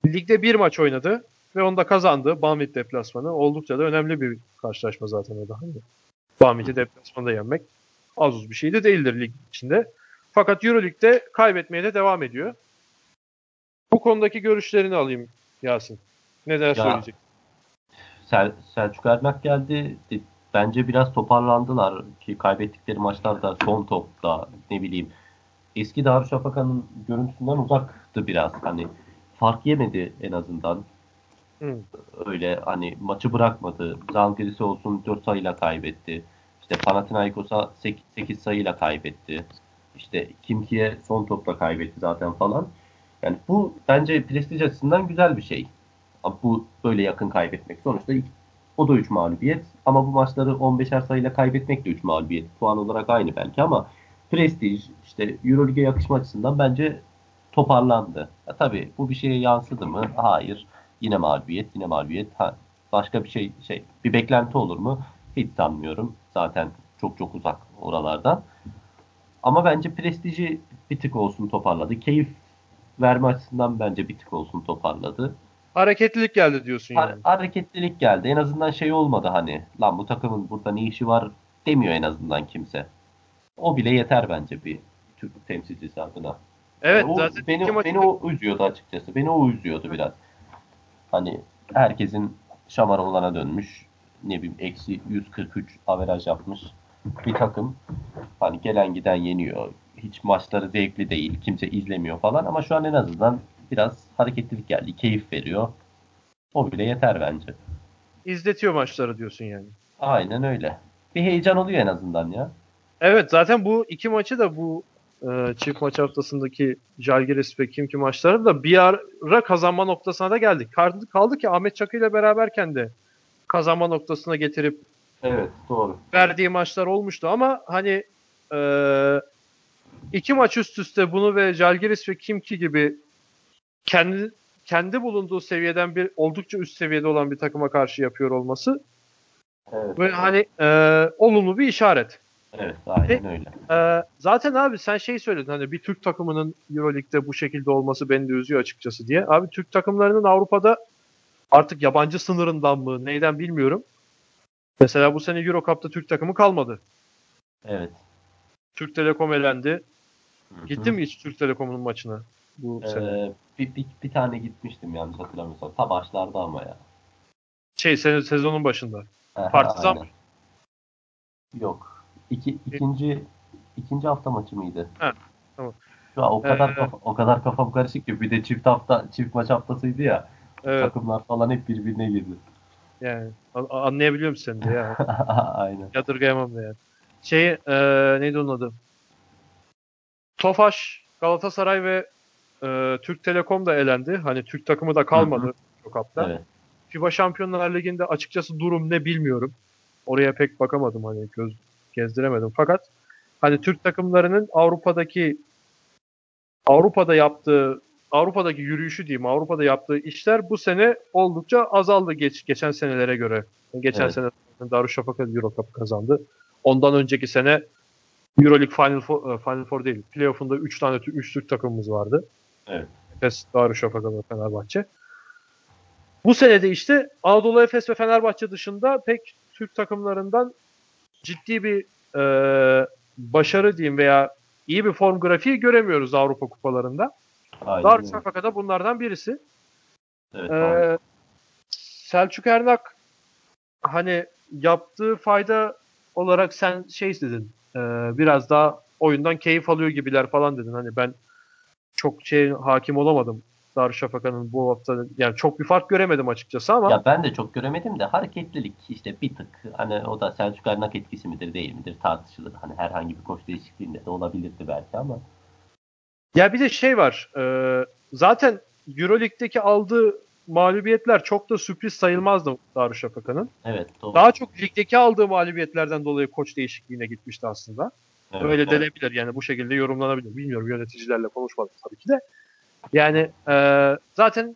ligde bir maç oynadı ve onu da kazandı. Banvit deplasmanı. Oldukça da önemli bir karşılaşma zaten o da. Hani Banvit'i deplasmanda yenmek az uz bir şey de değildir lig içinde. Fakat Euroleague'de kaybetmeye de devam ediyor. Bu konudaki görüşlerini alayım Yasin. Neler söyleyecek? Sel- Selçuk Ermek geldi. E, Bence biraz toparlandılar ki kaybettikleri maçlarda son topta ne bileyim eski Darüşşafaka'nın görüntüsünden uzaktı biraz. Hani fark yemedi en azından. Hı. öyle hani maçı bırakmadı. Zalgiris'e olsun 4 sayıyla kaybetti. İşte Panathinaikos'a 8 sayıyla kaybetti. İşte Kimki'ye son topla kaybetti zaten falan. Yani bu bence prestij açısından güzel bir şey. Bu böyle yakın kaybetmek. Sonuçta o da 3 mağlubiyet. Ama bu maçları 15'er sayıyla kaybetmek de 3 mağlubiyet. Puan olarak aynı belki ama prestij, işte Euroleague'e yakışma açısından bence toparlandı. Ya tabii bu bir şeye yansıdı mı? Hayır. Yine mağlubiyet, yine mağlubiyet. Ha, başka bir şey, şey, bir beklenti olur mu? Hiç sanmıyorum. Zaten çok çok uzak oralardan. Ama bence prestiji bir tık olsun toparladı. Keyif verme açısından bence bir tık olsun toparladı. Hareketlilik geldi diyorsun yani. hareketlilik geldi. En azından şey olmadı hani. Lan bu takımın burada ne işi var demiyor en azından kimse. O bile yeter bence bir Türk temsilcisi adına. Evet Yani o zaten beni, maçı beni o üzüyordu açıkçası. Beni o üzüyordu biraz. Hani herkesin şamar olana dönmüş. Ne bileyim eksi 143 averaj yapmış bir takım. Hani gelen giden yeniyor. Hiç maçları zevkli değil. Kimse izlemiyor falan. Ama şu an en azından biraz hareketlilik geldi. Keyif veriyor. O bile yeter bence. izletiyor maçları diyorsun yani. Aynen öyle. Bir heyecan oluyor en azından ya. Evet zaten bu iki maçı da bu e, çift maç haftasındaki Jalgiris ve Kimki maçları da bir ara kazanma noktasına da geldik. Kaldı, kaldı ki Ahmet Çakı ile beraberken de kazanma noktasına getirip Evet doğru. verdiği maçlar olmuştu ama hani e, iki maç üst üste bunu ve Jalgiris ve Kimki gibi kendi kendi bulunduğu seviyeden bir oldukça üst seviyede olan bir takıma karşı yapıyor olması Evet. ve hani e, olumlu bir işaret. Evet aynen öyle. Ee, zaten abi sen şey söyledin hani bir Türk takımının Euroleague'de bu şekilde olması beni de üzüyor açıkçası diye. Abi Türk takımlarının Avrupa'da artık yabancı sınırından mı neyden bilmiyorum. Mesela bu sene Euro Cup'ta Türk takımı kalmadı. Evet. Türk Telekom elendi. Hı hı. Gittin mi hiç Türk Telekom'un maçına bu sene? Ee, bir, bir, bir tane gitmiştim yanlış hatırlamıyorsam. Ta başlarda ama ya. Şey sene, sezonun başında. Aha, Partizan aynen. Yok. İki, ikinci ikinci hafta maçı mıydı? Ha, tamam. Şu an o kadar Ee, kafa, o kadar kafam karışık ki bir de çift hafta çift maç haftasıydı ya. Evet Takımlar falan hep birbirine girdi. yani an- anlayabiliyorum seni de ya. Aynen. Yadırgayamam da yani. şey e, neydi onun adı? Tofaş, Galatasaray ve e, Türk Telekom da elendi. Hani Türk takımı da kalmadı Hı hı. çok hafta. Evet. FIBA Şampiyonlar Ligi'nde açıkçası durum ne bilmiyorum. Oraya pek bakamadım hani göz gezdiremedim. Fakat hani Türk takımlarının Avrupa'daki Avrupa'da yaptığı Avrupa'daki yürüyüşü diyeyim Avrupa'da yaptığı işler bu sene oldukça azaldı geç, geçen senelere göre. Geçen Evet. sene Darüşşafaka Euro Cup kazandı. Ondan önceki sene Euroleague Final Four, e, Final Four değil. Playoff'unda 3 tane 3 Türk takımımız vardı. Evet. Efes, Darüşşafaka ve Fenerbahçe. Bu sene de işte Anadolu Efes ve Fenerbahçe dışında pek Türk takımlarından ciddi bir e, başarı diyeyim veya iyi bir form grafiği göremiyoruz Avrupa kupalarında. Darüşşafaka da bunlardan birisi. Evet, Ee, aynen. Selçuk Ernak hani yaptığı fayda olarak sen şey dedin e, biraz daha oyundan keyif alıyor gibiler falan dedin. Hani ben çok şey hakim olamadım Darüşşafaka'nın bu hafta yani çok bir fark göremedim açıkçası ama Ya ben de çok göremedim de hareketlilik işte bir tık hani o da Selçuk Ernak etkisi midir değil midir tartışılır. Hani herhangi bir koç değişikliğinde de olabilirdi belki ama ya bir de şey var e, zaten Euroleague'deki aldığı mağlubiyetler çok da sürpriz sayılmazdı Darüşşafaka'nın. evet doğru. Daha çok ligdeki aldığı mağlubiyetlerden dolayı koç değişikliğine gitmişti aslında. Evet, Öyle doğru. denebilir yani bu şekilde yorumlanabilir. Bilmiyorum yöneticilerle konuşmadık tabii ki de. Yani e, zaten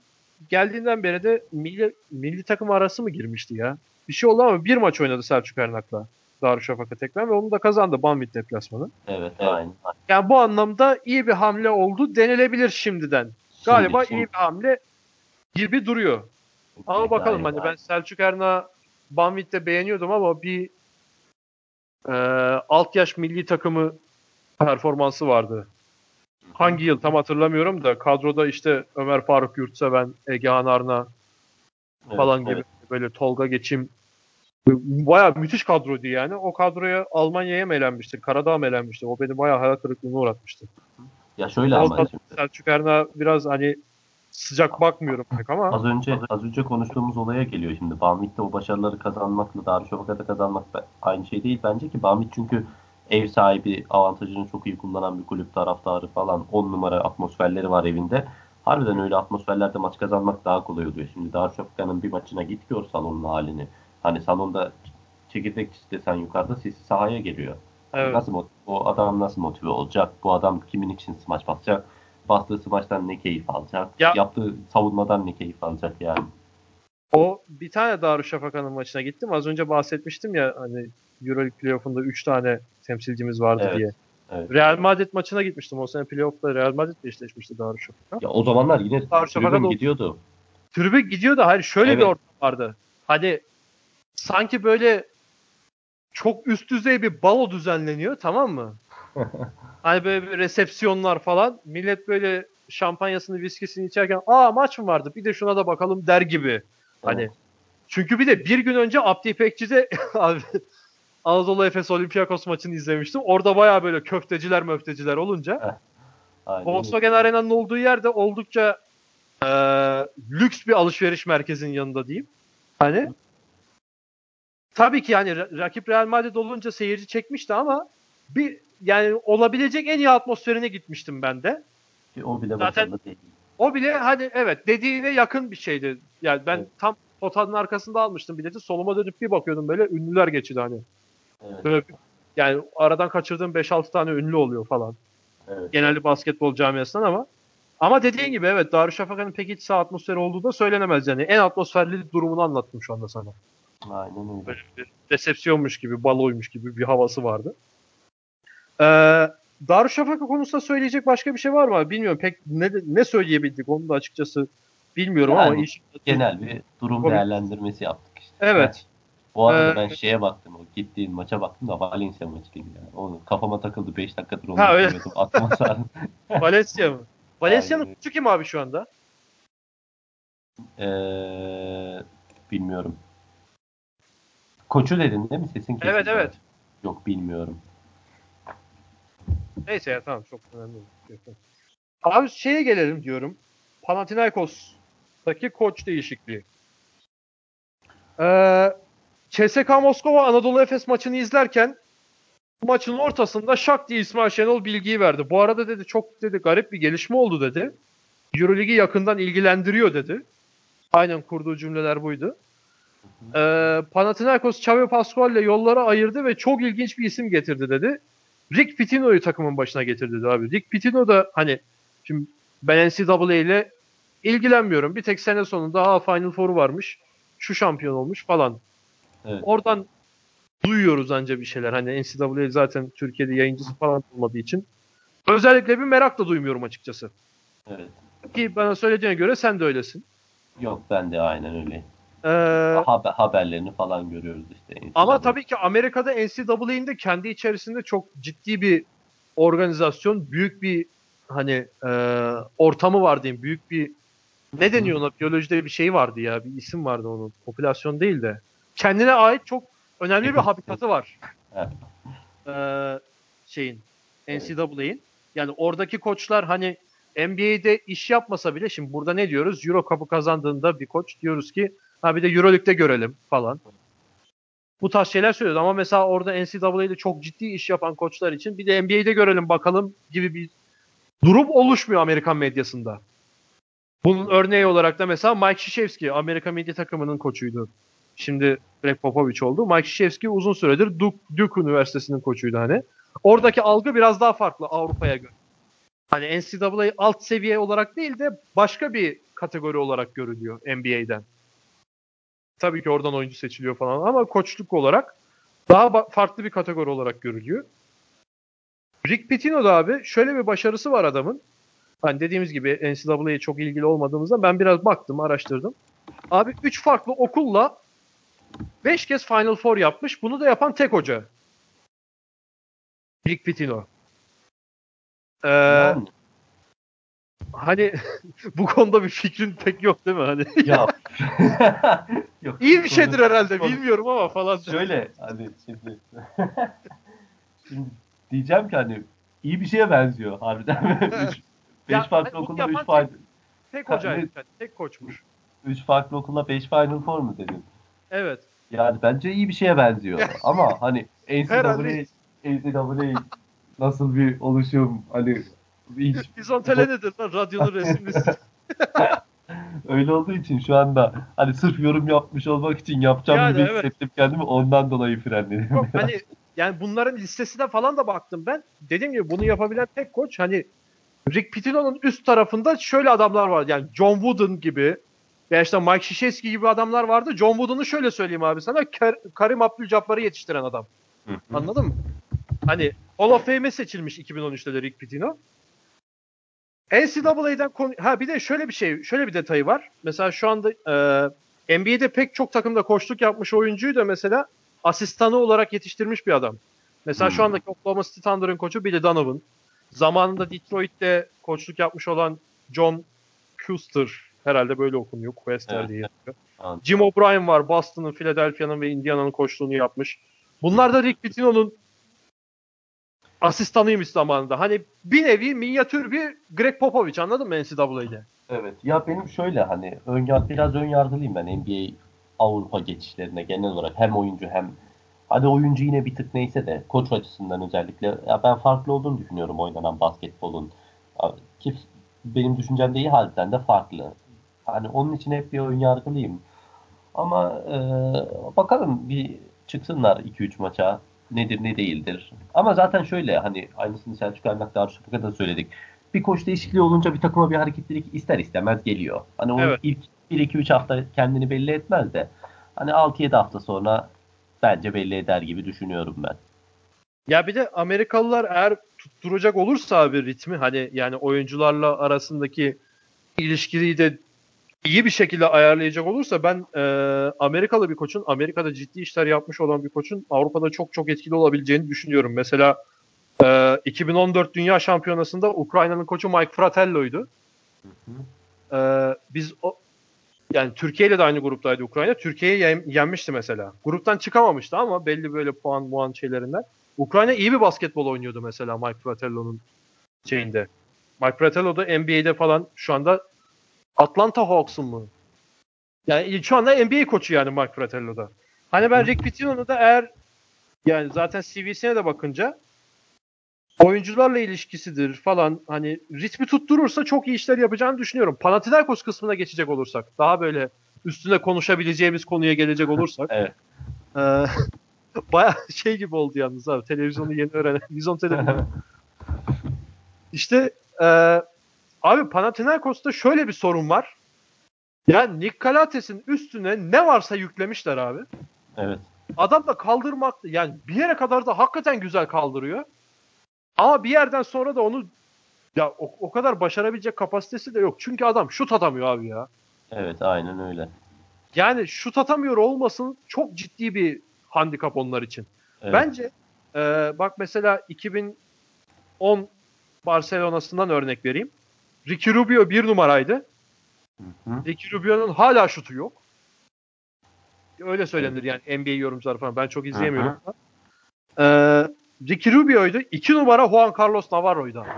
geldiğinden beri de milli, milli takım arası mı girmişti ya? Bir şey oldu ama bir maç oynadı Selçuk Ernak'la Darüşşafaka tekrar ve onu da kazandı Banvit deplasmanı. Evet, Evet. aynen. Yani bu anlamda iyi bir hamle oldu denilebilir şimdiden. Galiba Şimdi- iyi bir hamle gibi duruyor. Ama bakalım hani ben Selçuk Erna Banvit'te beğeniyordum ama bir e, alt yaş milli takımı performansı vardı. Hangi yıl tam hatırlamıyorum da kadroda işte Ömer Faruk Yurtseven, Egehan Arna Evet, falan gibi evet. böyle Tolga Geçim Baya müthiş kadroydu yani. O kadroya Almanya'ya mı elenmişti? Karadağ mı elenmişti? O beni bayağı hayal kırıklığına uğratmıştı. Ya şöyle O ama Selçuk Erna biraz hani sıcak bakmıyorum pek ama az önce az önce konuştuğumuz olaya geliyor şimdi. Banvit'te o başarıları kazanmakla Darüşşafaka'da kazanmak aynı şey değil bence ki. Banvit çünkü ev sahibi avantajını çok iyi kullanan bir kulüp taraftarı falan 10 numara atmosferleri var evinde. Harbiden öyle atmosferlerde maç kazanmak daha kolay oluyor. Şimdi Darüşşafaka'nın bir maçına git gör salonun halini. Hani salonda çekirdek desen yukarıda sesi sahaya geliyor. evet. Nasıl o adam nasıl motive olacak? Bu adam kimin için smaç basacak? Bastığı smaçtan ne keyif alacak? Ya- Yaptığı savunmadan ne keyif alacak yani? O bir tane Darüşşafaka'nın maçına gittim. Az önce bahsetmiştim ya hani Euroleague playoff'unda 3 tane temsilcimiz vardı Evet, diye. evet. Real Madrid maçına gitmiştim. O sene playoff'ta Real Madrid'le eşleşmişti Darüşşafaka. Ya o zamanlar yine tribün gidiyordu. Tribü gidiyor da hayır şöyle bir Evet. ortam vardı. Hani sanki böyle çok üst düzey bir balo düzenleniyor tamam mı? Hani böyle bir resepsiyonlar falan. Millet böyle şampanyasını, viskisini içerken aa maç mı vardı bir de şuna da bakalım der gibi. Hani Evet. çünkü bir de bir gün önce Abdi İpekçi'de Anadolu Efes Olympiakos maçını izlemiştim. Orada baya böyle köfteciler möfteciler olunca Aynen. Volkswagen Arena'nın olduğu yerde oldukça e, lüks bir alışveriş merkezinin yanında diyeyim. Hani tabii ki yani ra- rakip Real Madrid olunca seyirci çekmişti ama bir yani olabilecek en iyi atmosferine gitmiştim ben de. Ki O bile Zaten- değil. O bile hani evet dediğine yakın bir şeydi. Yani ben Evet. tam potanın arkasında almıştım bileti. Soluma dönüp bir bakıyordum böyle ünlüler geçiyordu hani. Evet, Böyle yani aradan kaçırdığım 5-6 tane ünlü oluyor falan. evet. Genelde basketbol camiasından ama ama dediğin gibi evet Darüşşafaka'nın pek iç saha atmosferi olduğu da söylenemez yani. En atmosferli durumunu anlattım şu anda sana. Aynen öyle. Böyle bir resepsiyonmuş gibi, baloymuş gibi bir havası vardı. Ee, Darüşşafaka konusunda söyleyecek başka bir şey var mı? Bilmiyorum pek ne, ne söyleyebildik onu da açıkçası bilmiyorum ama Yani inşallah- Genel bir durum Tabii. değerlendirmesi yaptık işte. Evet. Bu arada Ee, ben şeye baktım, o gittiğin maça baktım da Valencia maçı gibi yani. Onu kafama takıldı 5 dakikadır onu. Aklıma sardı. Valencia mı? Valencia'nın koçu kim abi şu anda? Ee, bilmiyorum. Koçu dedin değil mi? Sesin kesildi. Evet evet. Yok bilmiyorum. Neyse ya tamam çok önemli değil. Abi şeye gelelim diyorum. Panathinaikos'taki koç değişikliği. Ee, CSKA Moskova Anadolu Efes maçını izlerken maçın ortasında şak diye İsmail Şenol bilgiyi verdi. Bu arada dedi çok dedi garip bir gelişme oldu dedi. Euroligi yakından ilgilendiriyor dedi. Aynen kurduğu cümleler buydu. Ee, Panathinaikos Xavi Pascual ile yolları ayırdı ve çok ilginç bir isim getirdi dedi. Rick Pitino'yu takımın başına getirdi abi. Rick Pitino da hani şimdi ben NCAA ile ilgilenmiyorum. Bir tek sene sonunda ha Final Four varmış. Şu şampiyon olmuş falan. Evet. Oradan duyuyoruz anca bir şeyler. Hani NCAA zaten Türkiye'de yayıncısı falan olmadığı için. Özellikle bir merak da duymuyorum açıkçası. Evet. Ki bana söylediğine göre sen de öylesin. Yok ben de aynen öyle. Ee, Haber, haberlerini falan görüyoruz işte. NCAA. Ama tabii ki Amerika'da NCAA'nin de kendi içerisinde çok ciddi bir organizasyon, büyük bir hani e, ortamı var diyeyim. Büyük bir ne deniyor ona? Biyolojide bir şey vardı ya. Bir isim vardı onun. Popülasyon değil de. Kendine ait çok önemli bir habitatı var. ee, şeyin NCAA'in. Yani oradaki koçlar hani NBA'de iş yapmasa bile şimdi burada ne diyoruz? Euro Cup'ı kazandığında bir koç diyoruz ki ha bir de Euroleague'de görelim falan. Bu tarz şeyler söylüyoruz ama mesela orada NCAA'de çok ciddi iş yapan koçlar için bir de NBA'de görelim bakalım gibi bir durum oluşmuyor Amerikan medyasında. Bunun örneği olarak da mesela Mike Krzyzewski Amerika medya takımının koçuydu. Şimdi Greg Popovich oldu. Mike Krzyzewski uzun süredir Duke, Duke Üniversitesi'nin koçuydu hani. Oradaki algı biraz daha farklı Avrupa'ya göre. Hani NCAA alt seviye olarak değil de başka bir kategori olarak görülüyor NBA'den. Tabii ki oradan oyuncu seçiliyor falan ama koçluk olarak daha farklı bir kategori olarak görülüyor. Rick Pitino da abi şöyle bir başarısı var adamın. Hani dediğimiz gibi NCAA'ye çok ilgili olmadığımızda ben biraz baktım, araştırdım. Abi 3 farklı okulla 5 kez Final Four yapmış. Bunu da yapan tek hoca. Rick Pitino. Ee, hani bu konuda bir fikrin pek yok değil mi? Hani ya. yok. İyi bir şeydir herhalde konu, bilmiyorum ama falan. Şöyle hani şimdi şimdi diyeceğim ki hani iyi bir şeye benziyor harbiden. üç, beş farklı hani okulda üç farklı tek, hocaydı. Yani, tek koçmuş. Üç farklı okulda beş Final Four mu dedin? Evet. Yani bence iyi bir şeye benziyor. ama hani NCAA, NCAA nasıl bir oluşum hani hiç... Bizon Tele nedir lan? Radyonun resimlisi. Öyle olduğu için şu anda hani sırf yorum yapmış olmak için yapacağım yani, gibi evet. hissettim kendimi ondan dolayı frenledim. Yok, hani yani bunların listesine falan da baktım ben. Dediğim gibi bunu yapabilen tek koç hani Rick Pitino'nun üst tarafında şöyle adamlar var. Yani John Wooden gibi veya işte Mike Krzyzewski gibi adamlar vardı. John Wooden'ı şöyle söyleyeyim abi sana. Kar- Karim Abdul-Jabbar'ı yetiştiren adam. Anladın mı? Hani Hall of Fame'e seçilmiş 2013'te de Rick Pitino. NCAA'den konu... Ha bir de şöyle bir şey, şöyle bir detayı var. Mesela şu anda e, NBA'de pek çok takımda koçluk yapmış oyuncuyu da mesela asistanı olarak yetiştirmiş bir adam. Mesela hmm. şu andaki Oklahoma City Thunder'ın koçu Billy Donovan. Zamanında Detroit'te koçluk yapmış olan John Custer herhalde böyle okunuyor. Quester evet. diye yazıyor. Jim O'Brien var. Boston'ın, Philadelphia'nın ve Indiana'nın koçluğunu yapmış. Bunlar da Rick Pitino'nun asistanıymış zamanında. Hani bir nevi minyatür bir Greg Popovich anladın mı NCAA'de? Evet. Ya benim şöyle hani ön, biraz ön yargılıyım ben NBA Avrupa geçişlerine genel olarak hem oyuncu hem hadi oyuncu yine bir tık neyse de koç açısından özellikle ya ben farklı olduğunu düşünüyorum oynanan basketbolun. Ki benim düşüncem de iyi halden de farklı. Hani onun için hep bir ön yargılıyım. Ama e, bakalım bir çıksınlar 2-3 maça nedir ne değildir. Ama zaten şöyle hani aynısını Selçuk Ernak daha Şupak'a da söyledik. Bir koç değişikliği olunca bir takıma bir hareketlilik ister istemez geliyor. Hani o evet. ilk 1-2-3 hafta kendini belli etmez de hani 6-7 hafta sonra bence belli eder gibi düşünüyorum ben. Ya bir de Amerikalılar eğer tutturacak olursa abi ritmi hani yani oyuncularla arasındaki ilişkiyi de iyi bir şekilde ayarlayacak olursa ben e, Amerikalı bir koçun, Amerika'da ciddi işler yapmış olan bir koçun Avrupa'da çok çok etkili olabileceğini düşünüyorum. Mesela e, 2014 Dünya Şampiyonası'nda Ukrayna'nın koçu Mike Fratello'ydu. E, biz o, yani Türkiye ile de aynı gruptaydı Ukrayna. Türkiye'yi yen, yenmişti mesela. Gruptan çıkamamıştı ama belli böyle puan puan şeylerinden. Ukrayna iyi bir basketbol oynuyordu mesela Mike Fratello'nun şeyinde. Mike Fratello da NBA'de falan şu anda Atlanta Hawks'un mu? Yani şu anda NBA koçu yani Mark Fratello'da. Hani ben Rick Pitino'nu da eğer Yani zaten CV'sine de bakınca oyuncularla ilişkisidir falan hani ritmi tutturursa çok iyi işler yapacağını düşünüyorum. Panathinaikos kısmına geçecek olursak daha böyle üstüne konuşabileceğimiz konuya gelecek olursak. evet. E, Baya şey gibi oldu yalnız abi. Televizyonu yeni öğrenen. Vizyon televizyonu. işte e, abi Panathinaikos'ta şöyle bir sorun var. Yani Nick Kalates'in üstüne ne varsa yüklemişler abi. Evet. Adam da kaldırmak yani bir yere kadar da hakikaten güzel kaldırıyor. Ama bir yerden sonra da onu ya o, o kadar başarabilecek kapasitesi de yok. Çünkü adam şut atamıyor abi ya. Evet aynen öyle. Yani şut atamıyor olmasın çok ciddi bir handikap onlar için. Evet. Bence e, bak mesela 2010 Barcelona'sından örnek vereyim. Ricky Rubio bir numaraydı. Hı hı. Ricky Rubio'nun hala şutu yok. Öyle söylenir yani NBA yorumcuları falan. Ben çok izleyemiyorum. Hı. Ee, Ricky Rubio'ydu. İki numara Juan Carlos Navarro'ydu abi.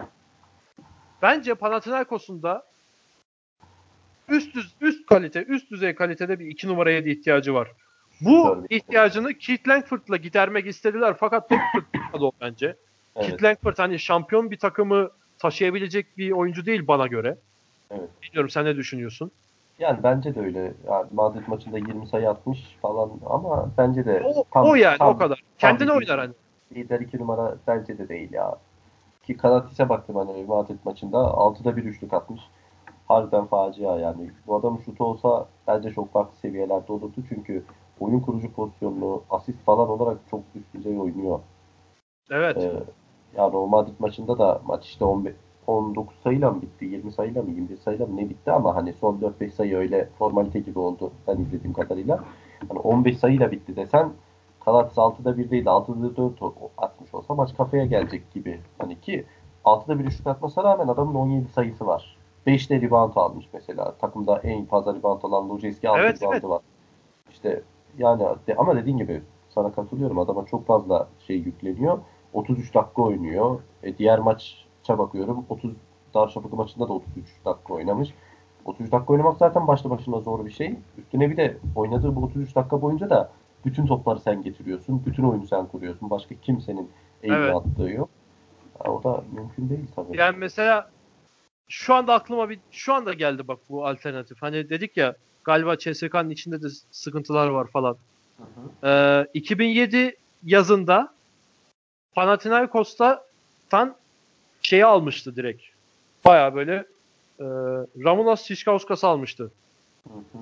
Bence Panathinaikos'un da üst düz, üst kalite, üst düzey kalitede bir iki numaraya da ihtiyacı var. Bu Tabii. ihtiyacını Keith Langford'la gidermek istediler fakat pek tutmadı o bence. Evet. Keith Langford hani şampiyon bir takımı taşıyabilecek bir oyuncu değil bana göre. Evet. Bilmiyorum sen ne düşünüyorsun? Yani bence de öyle. Yani Madrid maçında 20 sayı atmış falan ama bence de O, tam- o yani tam- o kadar. tam Kendine bir oynar hani. Lider 2 numara bence de değil ya. Ki Kanatis'e baktım hani Madrid maçında 6'da bir üçlük atmış. Harbiden facia yani. Bu adamın şutu olsa bence çok farklı seviyelerde olurdu. Çünkü oyun kurucu pozisyonunu, asist falan olarak çok üst düzey oynuyor. Evet. Ee, yani o Madrid maçında da maç işte 15, 19 sayıyla mı bitti, 20 sayıyla mı, 21 sayıyla mı ne bitti ama hani son 4-5 sayı öyle formalite gibi oldu ben izlediğim kadarıyla. Hani 15 sayıyla bitti desen Kalatis 6'da 1 değil 6'da 4 o- atmış olsa maç kafaya gelecek gibi. Hani ki 6'da 1 üçlük atmasına rağmen adamın 17 sayısı var. 5'te rebound almış mesela. Takımda en fazla rebound alan Luceski 6 Evet, reboundu evet. var. İşte yani de, ama dediğin gibi sana katılıyorum. Adama çok fazla şey yükleniyor. 33 dakika oynuyor. E, diğer maça bakıyorum. 30 Darüşşafaka maçında da 33 dakika oynamış. 33 dakika oynamak zaten başlı başına zor bir şey. Üstüne bir de oynadığı bu 33 dakika boyunca da bütün topları sen getiriyorsun. Bütün oyunu sen kuruyorsun. Başka kimsenin eğimi Evet. attığı yok. Ya, o da mümkün değil tabii. Yani mesela şu anda aklıma bir şu anda geldi bak bu alternatif. Hani dedik ya galiba CSK'nın içinde de sıkıntılar var falan. Hı hı. Ee, 2007 yazında Panathinaikos'tan şeyi almıştı direkt. Baya böyle e, Ramonas Şişkauskas almıştı.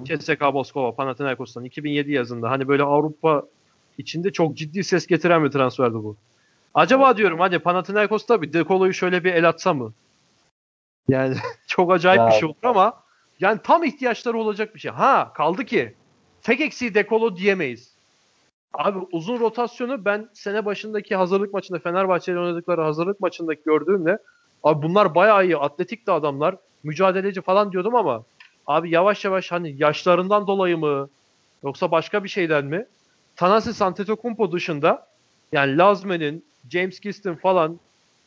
CSK Moskova Panathinaikos'tan 2007 yazında. Hani böyle Avrupa içinde çok ciddi ses getiren bir transferdi bu. Acaba diyorum hadi Panathinaikos'ta bir Dekolo'yu şöyle bir el atsa mı? Yani çok acayip Ya- bir şey olur ama yani tam ihtiyaçları olacak bir şey. Ha kaldı ki tek eksiği Dekolo diyemeyiz. Abi uzun rotasyonu ben sene başındaki hazırlık maçında Fenerbahçe'yle oynadıkları hazırlık maçındaki gördüğümle abi bunlar bayağı iyi atletik de adamlar mücadeleci falan diyordum ama abi yavaş yavaş hani yaşlarından dolayı mı yoksa başka bir şeyden mi Tanasi Antetokounmpo dışında yani Lazmen'in James Gistin falan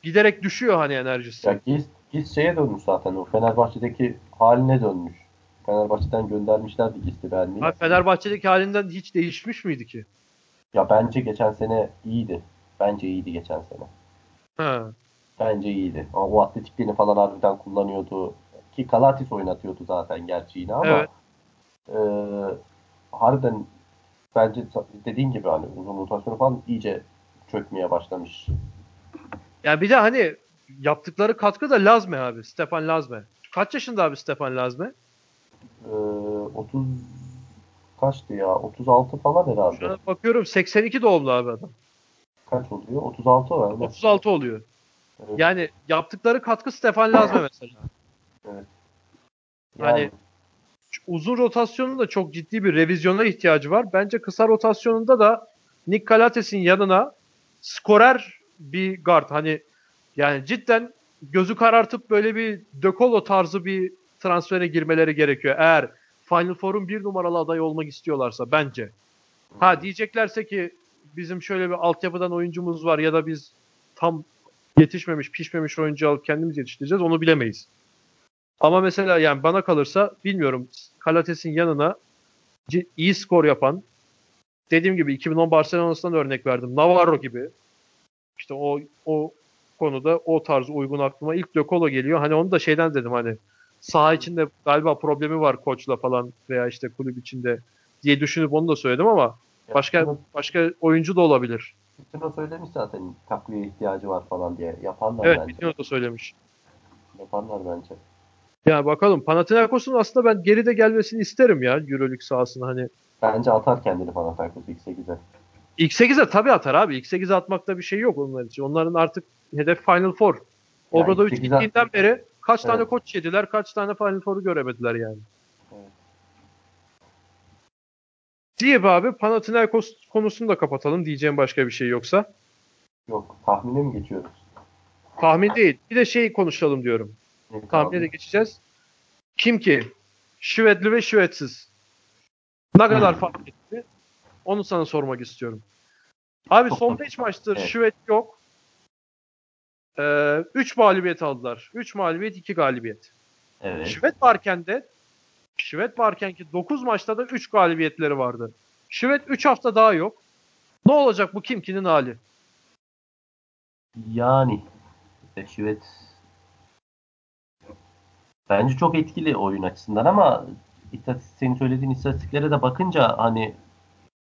giderek düşüyor hani enerjisi. Ya Gis, Gis şeye dönmüş zaten o Fenerbahçe'deki haline dönmüş. Fenerbahçe'den göndermişlerdi Gis'i beğenmeyi. Fenerbahçe'deki halinden hiç değişmiş miydi ki? Ya bence geçen sene iyiydi. Bence iyiydi geçen sene. Ha. Bence iyiydi. Ama o atletikliğini falan harbiden kullanıyordu. Ki Kalatis oynatıyordu zaten gerçi yine ama Evet. e, harbiden bence dediğin gibi hani uzun rotasyonu falan iyice çökmeye başlamış. Ya bir de hani yaptıkları katkı da Lazme abi. Stefan Lazme. Kaç yaşında abi Stefan Lazme? E, 30 kaçtı ya? 36 falan Şu herhalde. an bakıyorum 82 doğumlu abi adam. Kaç oluyor? 36 herhalde. 36 oluyor. Evet. Yani yaptıkları katkı Stefan Lazme mesela. Evet. Hani- Yani, Uzun rotasyonun da çok ciddi bir revizyona ihtiyacı var. Bence kısa rotasyonunda da Nick Kalates'in yanına skorer bir guard. Hani yani cidden gözü karartıp böyle bir Dökolo tarzı bir transfere girmeleri gerekiyor. Eğer Final Four'un bir numaralı aday olmak istiyorlarsa bence. Ha diyeceklerse ki bizim şöyle bir altyapıdan oyuncumuz var ya da biz tam yetişmemiş, pişmemiş oyuncu alıp kendimiz yetiştireceğiz onu bilemeyiz. Ama mesela yani bana kalırsa bilmiyorum Kalates'in yanına iyi skor yapan dediğim gibi 2010 Barcelona'sından örnek verdim. Navarro gibi. İşte o o konuda o tarz uygun aklıma ilk De geliyor. Hani onu da şeyden dedim hani saha içinde galiba problemi var koçla falan veya işte kulüp içinde diye düşünüp onu da söyledim ama başka başka oyuncu da olabilir. Bütün o söylemiş zaten takviye ihtiyacı var falan diye. Yaparlar evet, bence. Evet, da söylemiş. Yaparlar bence. Ya bakalım Panathinaikos'un aslında ben geride gelmesini isterim ya EuroLeague sahasına hani. Bence atar kendini Panathinaikos ilk 8'e. İlk 8'e tabii atar abi. İlk 8'e atmakta bir şey yok onlar için. Onların artık hedef Final Four. Obradovic gittiğinden beri kaç evet. tane koç yediler, kaç tane Final Four'u göremediler yani. Evet. Abi Panathinaikos konusunu da kapatalım diyeceğim başka bir şey yoksa. Yok tahmine mi geçiyoruz? Tahmin değil. Bir de şey konuşalım diyorum. Evet, Tahmine de geçeceğiz. Kim ki? Şivetli ve şivetsiz. Ne kadar hmm. fark etti? Onu sana sormak istiyorum. Abi son 5 maçtır evet. şivet yok. 3 ee, üç mağlubiyet aldılar. 3 mağlubiyet 2 galibiyet. Evet. Şivet varken de Şivet varken ki 9 maçta da 3 galibiyetleri vardı. Şivet 3 hafta daha yok. Ne olacak bu Kimki'nin hali? Yani Şivet bence çok etkili oyun açısından ama senin söylediğin istatistiklere de bakınca hani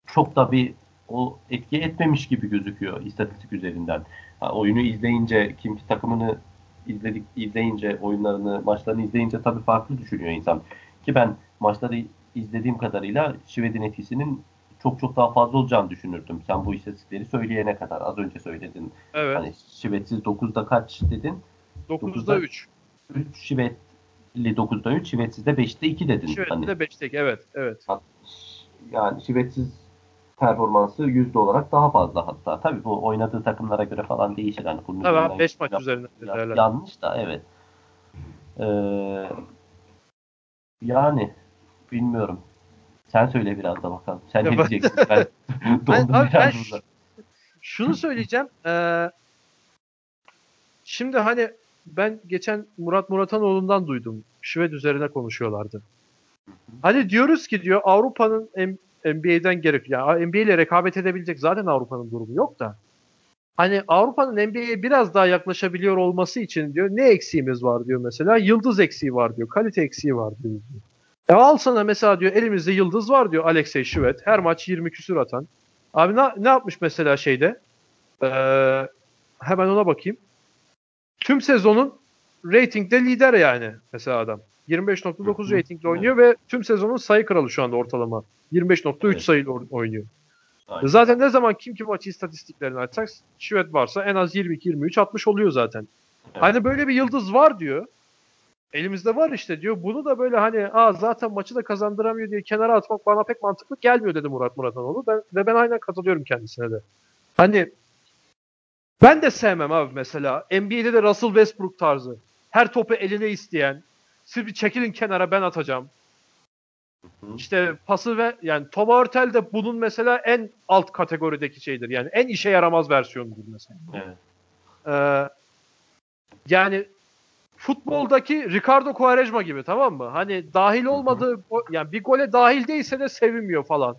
çok da bir o etki etmemiş gibi gözüküyor istatistik üzerinden. Ha, oyunu izleyince kim takımını izledik izleyince oyunlarını maçlarını izleyince tabii farklı düşünüyor insan. Ki ben maçları izlediğim kadarıyla Şived'in etkisinin çok çok daha fazla olacağını düşünürdüm. Sen bu istatistikleri söyleyene kadar az önce söyledin. Evet. Hani Şived'siz 9'da kaç dedin? 9'da 3. 3 Şived'li 9'da 3, Şived'siz de 5'te 2 dedin. Şived'de hani. 5'te 2 evet. evet. Yani Şived'siz performansı yüzde olarak daha fazla hatta. Tabii bu oynadığı takımlara göre falan değişir. Bunun Tabii 5 maç üzerinde. Ya, yanlış da evet. Ee, yani bilmiyorum. Sen söyle biraz da bakalım. Sen ne diyeceksin? Ben dondum ben, ben şunu söyleyeceğim. Ee, şimdi hani ben geçen Murat Muratanoğlu'ndan duydum. Şived üzerine konuşuyorlardı. Hani diyoruz ki diyor Avrupa'nın NBA'den gerek ya NBA ile rekabet edebilecek zaten Avrupa'nın durumu yok da. Hani Avrupa'nın NBA'ye biraz daha yaklaşabiliyor olması için diyor ne eksiğimiz var diyor mesela. Yıldız eksiği var diyor. Kalite eksiği var diyor. E al sana mesela diyor elimizde yıldız var diyor Alexey Şivet. Her maç 20 küsür atan. Abi ne, ne yapmış mesela şeyde? Ee, hemen ona bakayım. Tüm sezonun ratingde lider yani mesela adam. 25.9 ratingle oynuyor ve tüm sezonun sayı kralı şu anda ortalama. 25.3 evet. sayıyla oynuyor. Aynen. Zaten ne zaman kim kim maçı istatistiklerini açsak Şivet varsa en az 22-23 60 oluyor zaten. Evet. Hani böyle bir yıldız var diyor. Elimizde var işte diyor. Bunu da böyle hani Aa, zaten maçı da kazandıramıyor diye kenara atmak bana pek mantıklı gelmiyor dedi Murat Muratanoğlu. Ben, ve ben aynen katılıyorum kendisine de. Hani ben de sevmem abi mesela. NBA'de de Russell Westbrook tarzı. Her topu eline isteyen. Siz bir çekilin kenara ben atacağım. İşte pası ve yani Tom Hurtel de bunun mesela en alt kategorideki şeydir. Yani en işe yaramaz versiyonudur mesela. Evet. Ee, yani futboldaki Ricardo Quaresma gibi tamam mı? Hani dahil olmadığı yani bir gole dahil değilse de sevinmiyor falan.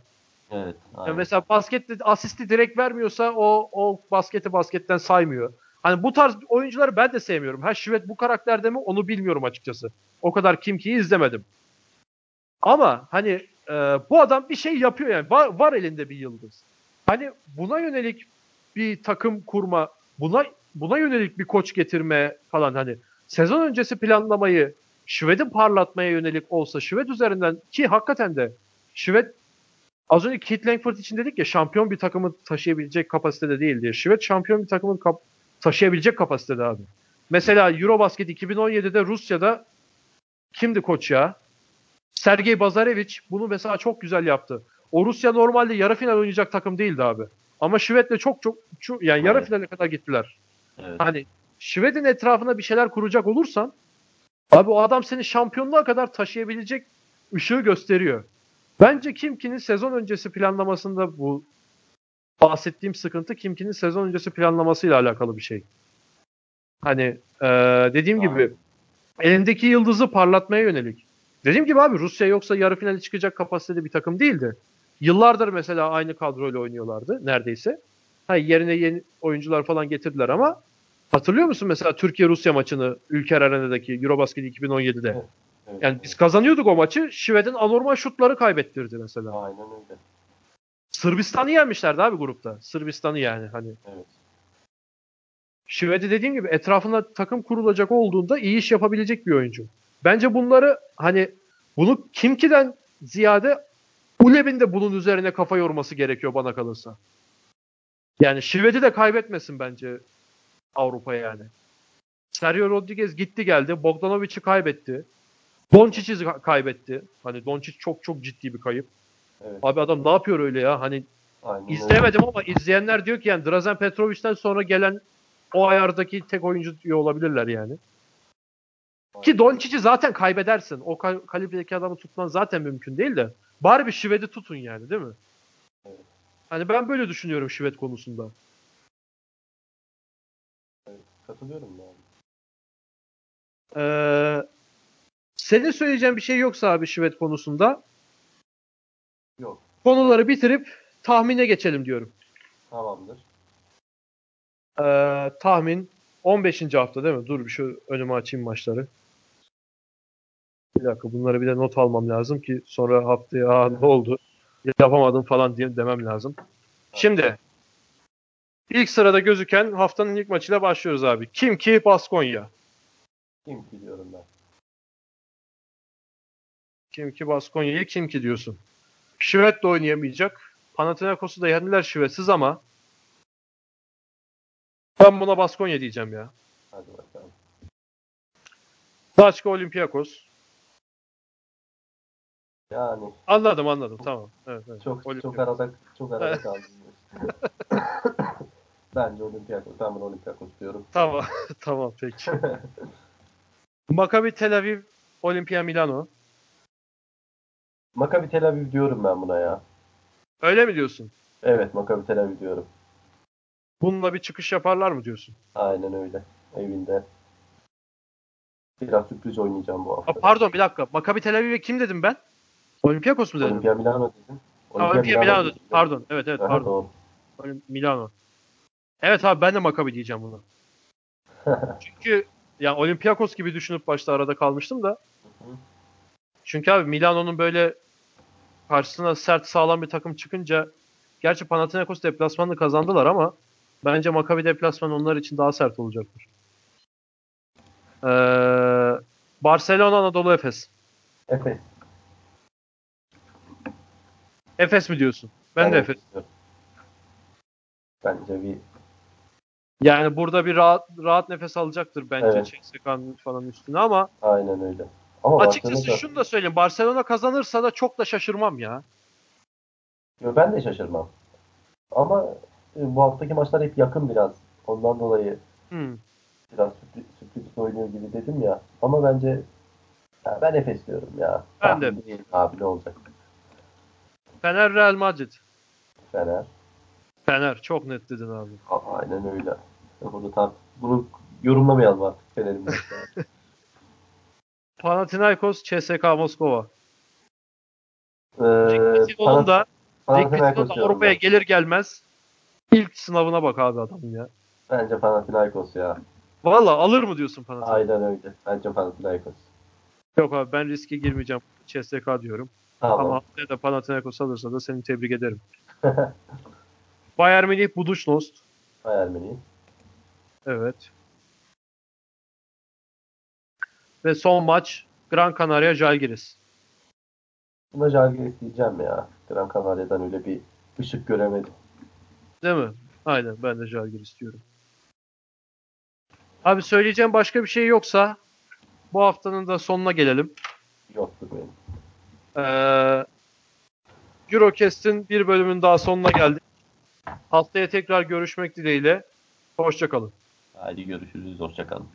Evet. Yani mesela baskette asisti direkt vermiyorsa o o basketi basketten saymıyor. Hani bu tarz oyuncuları ben de sevmiyorum. Ha Şivet bu karakterde mi onu bilmiyorum açıkçası. O kadar kim ki izlemedim. Ama hani e, bu adam bir şey yapıyor yani. Var, var elinde bir yıldız. Hani buna yönelik bir takım kurma, buna buna yönelik bir koç getirme falan hani sezon öncesi planlamayı Şved'i parlatmaya yönelik olsa Şved üzerinden ki hakikaten de Şved az önce Kit Langford için dedik ya şampiyon bir takımı taşıyabilecek kapasitede değil diye. Şved şampiyon bir takımı kap- taşıyabilecek kapasitede abi. Mesela Eurobasket 2017'de Rusya'da kimdi koç ya? Sergey Bazarevic bunu mesela çok güzel yaptı. O Rusya normalde yarı final oynayacak takım değildi abi. Ama Şved'le çok çok, çok yani yarı evet. finale kadar gittiler. Evet. Hani Şved'in etrafına bir şeyler kuracak olursan abi o adam seni şampiyonluğa kadar taşıyabilecek ışığı gösteriyor. Bence Kimki'nin sezon öncesi planlamasında bu bahsettiğim sıkıntı Kimki'nin sezon öncesi planlamasıyla alakalı bir şey. Hani ee, dediğim Aynen. gibi elindeki yıldızı parlatmaya yönelik. Dediğim gibi abi Rusya yoksa yarı finale çıkacak kapasitede bir takım değildi. yıllardır mesela aynı kadroyla oynuyorlardı neredeyse. Ha, yerine yeni oyuncular falan getirdiler ama hatırlıyor musun mesela Türkiye-Rusya maçını Ülker Arena'daki Eurobasket 2017'de? Evet. Evet, Yani biz kazanıyorduk o maçı. Şived'in anormal şutları kaybettirdi mesela. Aynen öyle. Sırbistan'ı yenmişlerdi abi grupta. Sırbistan'ı yani hani. Evet. Şived'i dediğim gibi etrafında takım kurulacak olduğunda iyi iş yapabilecek bir oyuncu. Bence bunları hani bunu Kimki'den ziyade Uleb'in de bunun üzerine kafa yorması gerekiyor bana kalırsa. Yani Şived'i de kaybetmesin bence Avrupa yani. Sergio Rodriguez gitti geldi. Bogdanovic'i kaybetti. Doncic'i kaybetti. Hani Doncic çok çok ciddi bir kayıp. Evet. Abi adam ne yapıyor öyle ya? Hani Aynen öyle. İzlemedim ama izleyenler diyor ki yani Drazen Petrovic'ten sonra gelen o ayardaki tek oyuncu diyor olabilirler yani. Ki Doncic'i zaten kaybedersin. O kal- kalibredeki adamı tutman zaten mümkün değil de. Bari bir Şived'i tutun yani değil mi? Evet. Hani ben böyle düşünüyorum Şived konusunda. Katılıyorum yani. Ee, senin söyleyeceğin bir şey yoksa abi Şived konusunda. Konuları bitirip tahmine geçelim diyorum. Tamamdır. Ee, tahmin 15. hafta değil mi? Dur bir şu önüme açayım maçları. Bir dakika bunları bir de not almam lazım ki sonra haftaya Aa, ne oldu yapamadım falan diye demem lazım. Şimdi ilk sırada gözüken haftanın ilk maçıyla başlıyoruz abi. Kim ki Baskonya. Kim biliyorum ben. Kim ki Baskonya'yı kim ki diyorsun. Şivet de oynayamayacak. Panathinaikos'u da yendiler Şivetsiz ama ben buna Baskonya diyeceğim ya. Hadi bakalım. Başka Olympiakos. Yani Anladım anladım tamam. Evet, evet. çok Olympiakos. çok arada çok arada kaldım. Bence Olympiakos. Ben bunu Olympiakos diyorum. Tamam tamam peki. Maccabi Tel Aviv Olimpia Milano. Maccabi Tel Aviv diyorum ben buna ya. Öyle mi diyorsun? Evet Maccabi Tel Aviv diyorum. Bununla bir çıkış yaparlar mı diyorsun? Aynen öyle. Evinde. Biraz sürpriz oynayacağım bu Aa, hafta. pardon bir dakika. Maccabi Tel Aviv'e kim dedim ben? Olympiakos mu dedim? Olimpia Milano dedim. Ha, Olimpia Milano dedim. dedim. Pardon. Evet evet pardon. doğru. Milano. Evet abi ben de Maccabi diyeceğim buna. Çünkü ya Olympiakos gibi düşünüp başta arada kalmıştım da. Çünkü abi Milano'nun böyle karşısına sert sağlam bir takım çıkınca gerçi Panathinaikos deplasmanını kazandılar ama bence Maccabi deplasmanı onlar için daha sert olacaktır. Ee, Barcelona Anadolu Efes. Efes. Efes mi diyorsun? Ben de Efes. diyorum. Bence bir Yani burada bir rahat rahat nefes alacaktır bence Evet. CSK'nın falan üstüne ama aynen öyle. Ama açıkçası Barcelona- şunu da söyleyeyim. Barcelona kazanırsa da çok da şaşırmam ya. Yo, ben de şaşırmam. Ama e, bu haftaki maçlar hep yakın biraz. Ondan dolayı Hmm. biraz sürpriz, sürpriz oynuyor gibi dedim ya. Ama bence ya ben Efes diyorum ya. Ben de. Değil Abi ne olacak? Fener Real Madrid. Fener. Fener çok net dedin abi. A- Aynen öyle. Bunu tam bunu yorumlamayalım artık Fener'in. Panathinaikos CSKA Moskova. Ee, Rick Pitino'nun da diyorum Avrupa'ya gelir gelmez ilk sınavına bak abi adamın ya. Bence Panathinaikos ya. Valla alır mı diyorsun Panathinaikos? Aynen öyle. Bence Panathinaikos. Yok abi ben riske girmeyeceğim. CSK diyorum. Ama Tamam. haftaya da Panathinaikos alırsa da seni tebrik ederim. Bayern Münih Budućnost. Bayern Münih. Evet. Ve son maç Gran Canaria Žalgiris. Buna Žalgiris diyeceğim ya. Gran Canaria'dan öyle bir ışık göremedim. Değil mi? Aynen ben de Žalgiris diyorum. Abi söyleyeceğim başka bir şey yoksa bu haftanın da sonuna gelelim. Yoktur benim. Ee, Eurocast'in bir bölümün daha sonuna geldik. Haftaya tekrar görüşmek dileğiyle. Hoşçakalın. Hadi görüşürüz. Hoşçakalın.